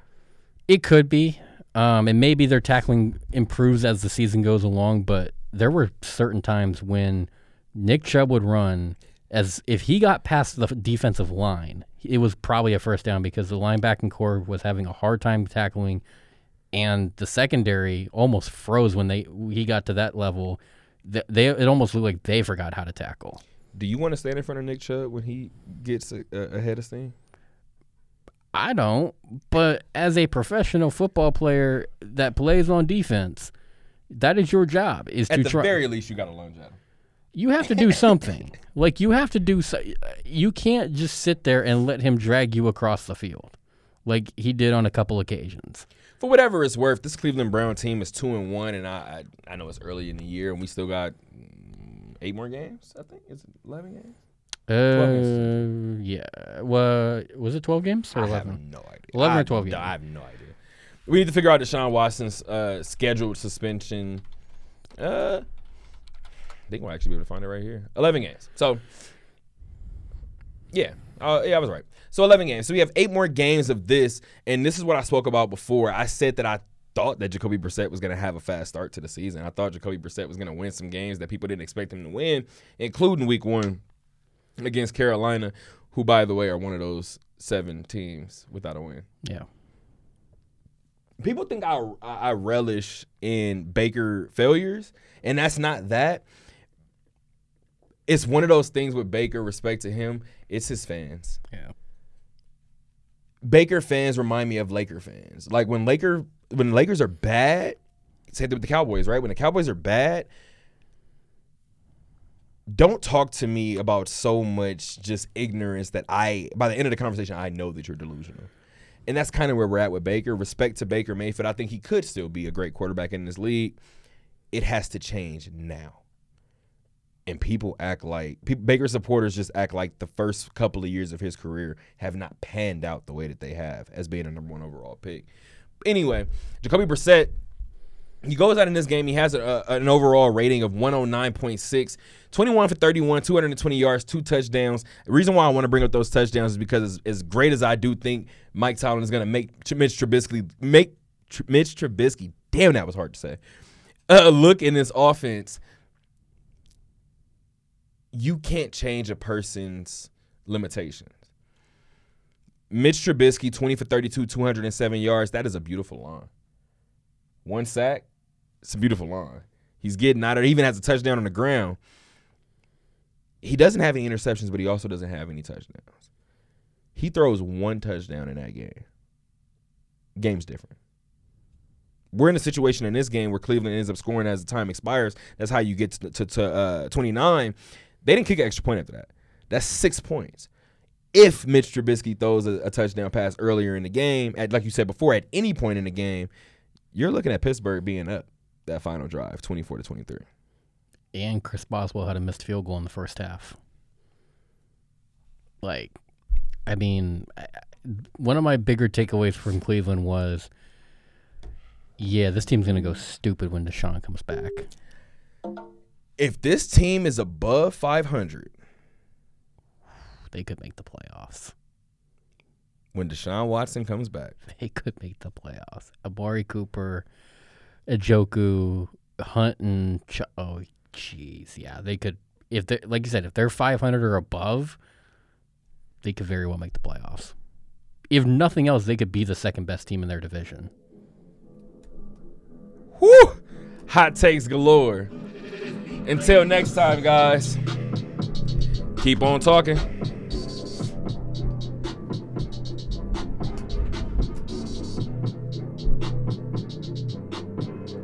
C: It could be, um, and maybe their tackling improves as the season goes along. But there were certain times when Nick Chubb would run as if he got past the defensive line, it was probably a first down because the linebacking corps was having a hard time tackling, and the secondary almost froze when they he got to that level. They, they it almost looked like they forgot how to tackle.
B: Do you want to stand in front of Nick Chubb when he gets a, a, ahead of steam?
C: I don't, but as a professional football player that plays on defense, that is your job. Is
B: at
C: to
B: the
C: try.
B: very least you got to lunge at him.
C: You have to do something. like you have to do. So, you can't just sit there and let him drag you across the field, like he did on a couple occasions.
B: For whatever it's worth, this Cleveland Brown team is two and one, and I I, I know it's early in the year, and we still got eight more games. I think it's eleven games.
C: Uh, yeah. Well, was it twelve games or
B: I
C: eleven?
B: have no idea.
C: Eleven
B: I,
C: or twelve games.
B: I have no idea. We need to figure out Deshaun Watson's uh, scheduled suspension. Uh, I think we'll actually be able to find it right here. Eleven games. So, yeah, uh, yeah, I was right. So eleven games. So we have eight more games of this, and this is what I spoke about before. I said that I thought that Jacoby Brissett was going to have a fast start to the season. I thought Jacoby Brissett was going to win some games that people didn't expect him to win, including Week One against Carolina, who, by the way, are one of those seven teams without a win.
C: Yeah.
B: People think I I relish in Baker failures, and that's not that. It's one of those things with Baker. Respect to him, it's his fans.
C: Yeah.
B: Baker fans remind me of Laker fans. Like when Laker when Lakers are bad, same thing with the Cowboys, right? When the Cowboys are bad, don't talk to me about so much just ignorance that I by the end of the conversation I know that you're delusional. And that's kind of where we're at with Baker. Respect to Baker Mayfield. I think he could still be a great quarterback in this league. It has to change now. And people act like Baker supporters just act like the first couple of years of his career have not panned out the way that they have as being a number one overall pick. Anyway, Jacoby Brissett He goes out in this game. He has a, a, an overall rating of 109.6, 21 for 31, 220 yards, two touchdowns. The reason why I want to bring up those touchdowns is because as, as great as I do think Mike Tomlin is going to make Mitch Trubisky make Mitch Trubisky, damn that was hard to say. Uh, look in this offense. You can't change a person's limitations. Mitch Trubisky, 20 for 32, 207 yards. That is a beautiful line. One sack, it's a beautiful line. He's getting out of it. He even has a touchdown on the ground. He doesn't have any interceptions, but he also doesn't have any touchdowns. He throws one touchdown in that game. Game's different. We're in a situation in this game where Cleveland ends up scoring as the time expires. That's how you get to, to, to uh, 29. They didn't kick an extra point after that. That's six points. If Mitch Trubisky throws a, a touchdown pass earlier in the game, at like you said before, at any point in the game, you're looking at Pittsburgh being up that final drive, 24 to 23.
C: And Chris Boswell had a missed field goal in the first half. Like, I mean, one of my bigger takeaways from Cleveland was, yeah, this team's gonna go stupid when Deshaun comes back.
B: If this team is above 500
C: They could make the playoffs.
B: when Deshaun Watson comes back,
C: They could make the playoffs. Amari Cooper, Njoku, Hunt, and Ch- oh, jeez, yeah, they could. If they, like you said, if they're 500 or above, they could very well make the playoffs. If nothing else, they could be the second best team in their division.
B: whew, hot takes galore. Until next time, guys, keep on talking.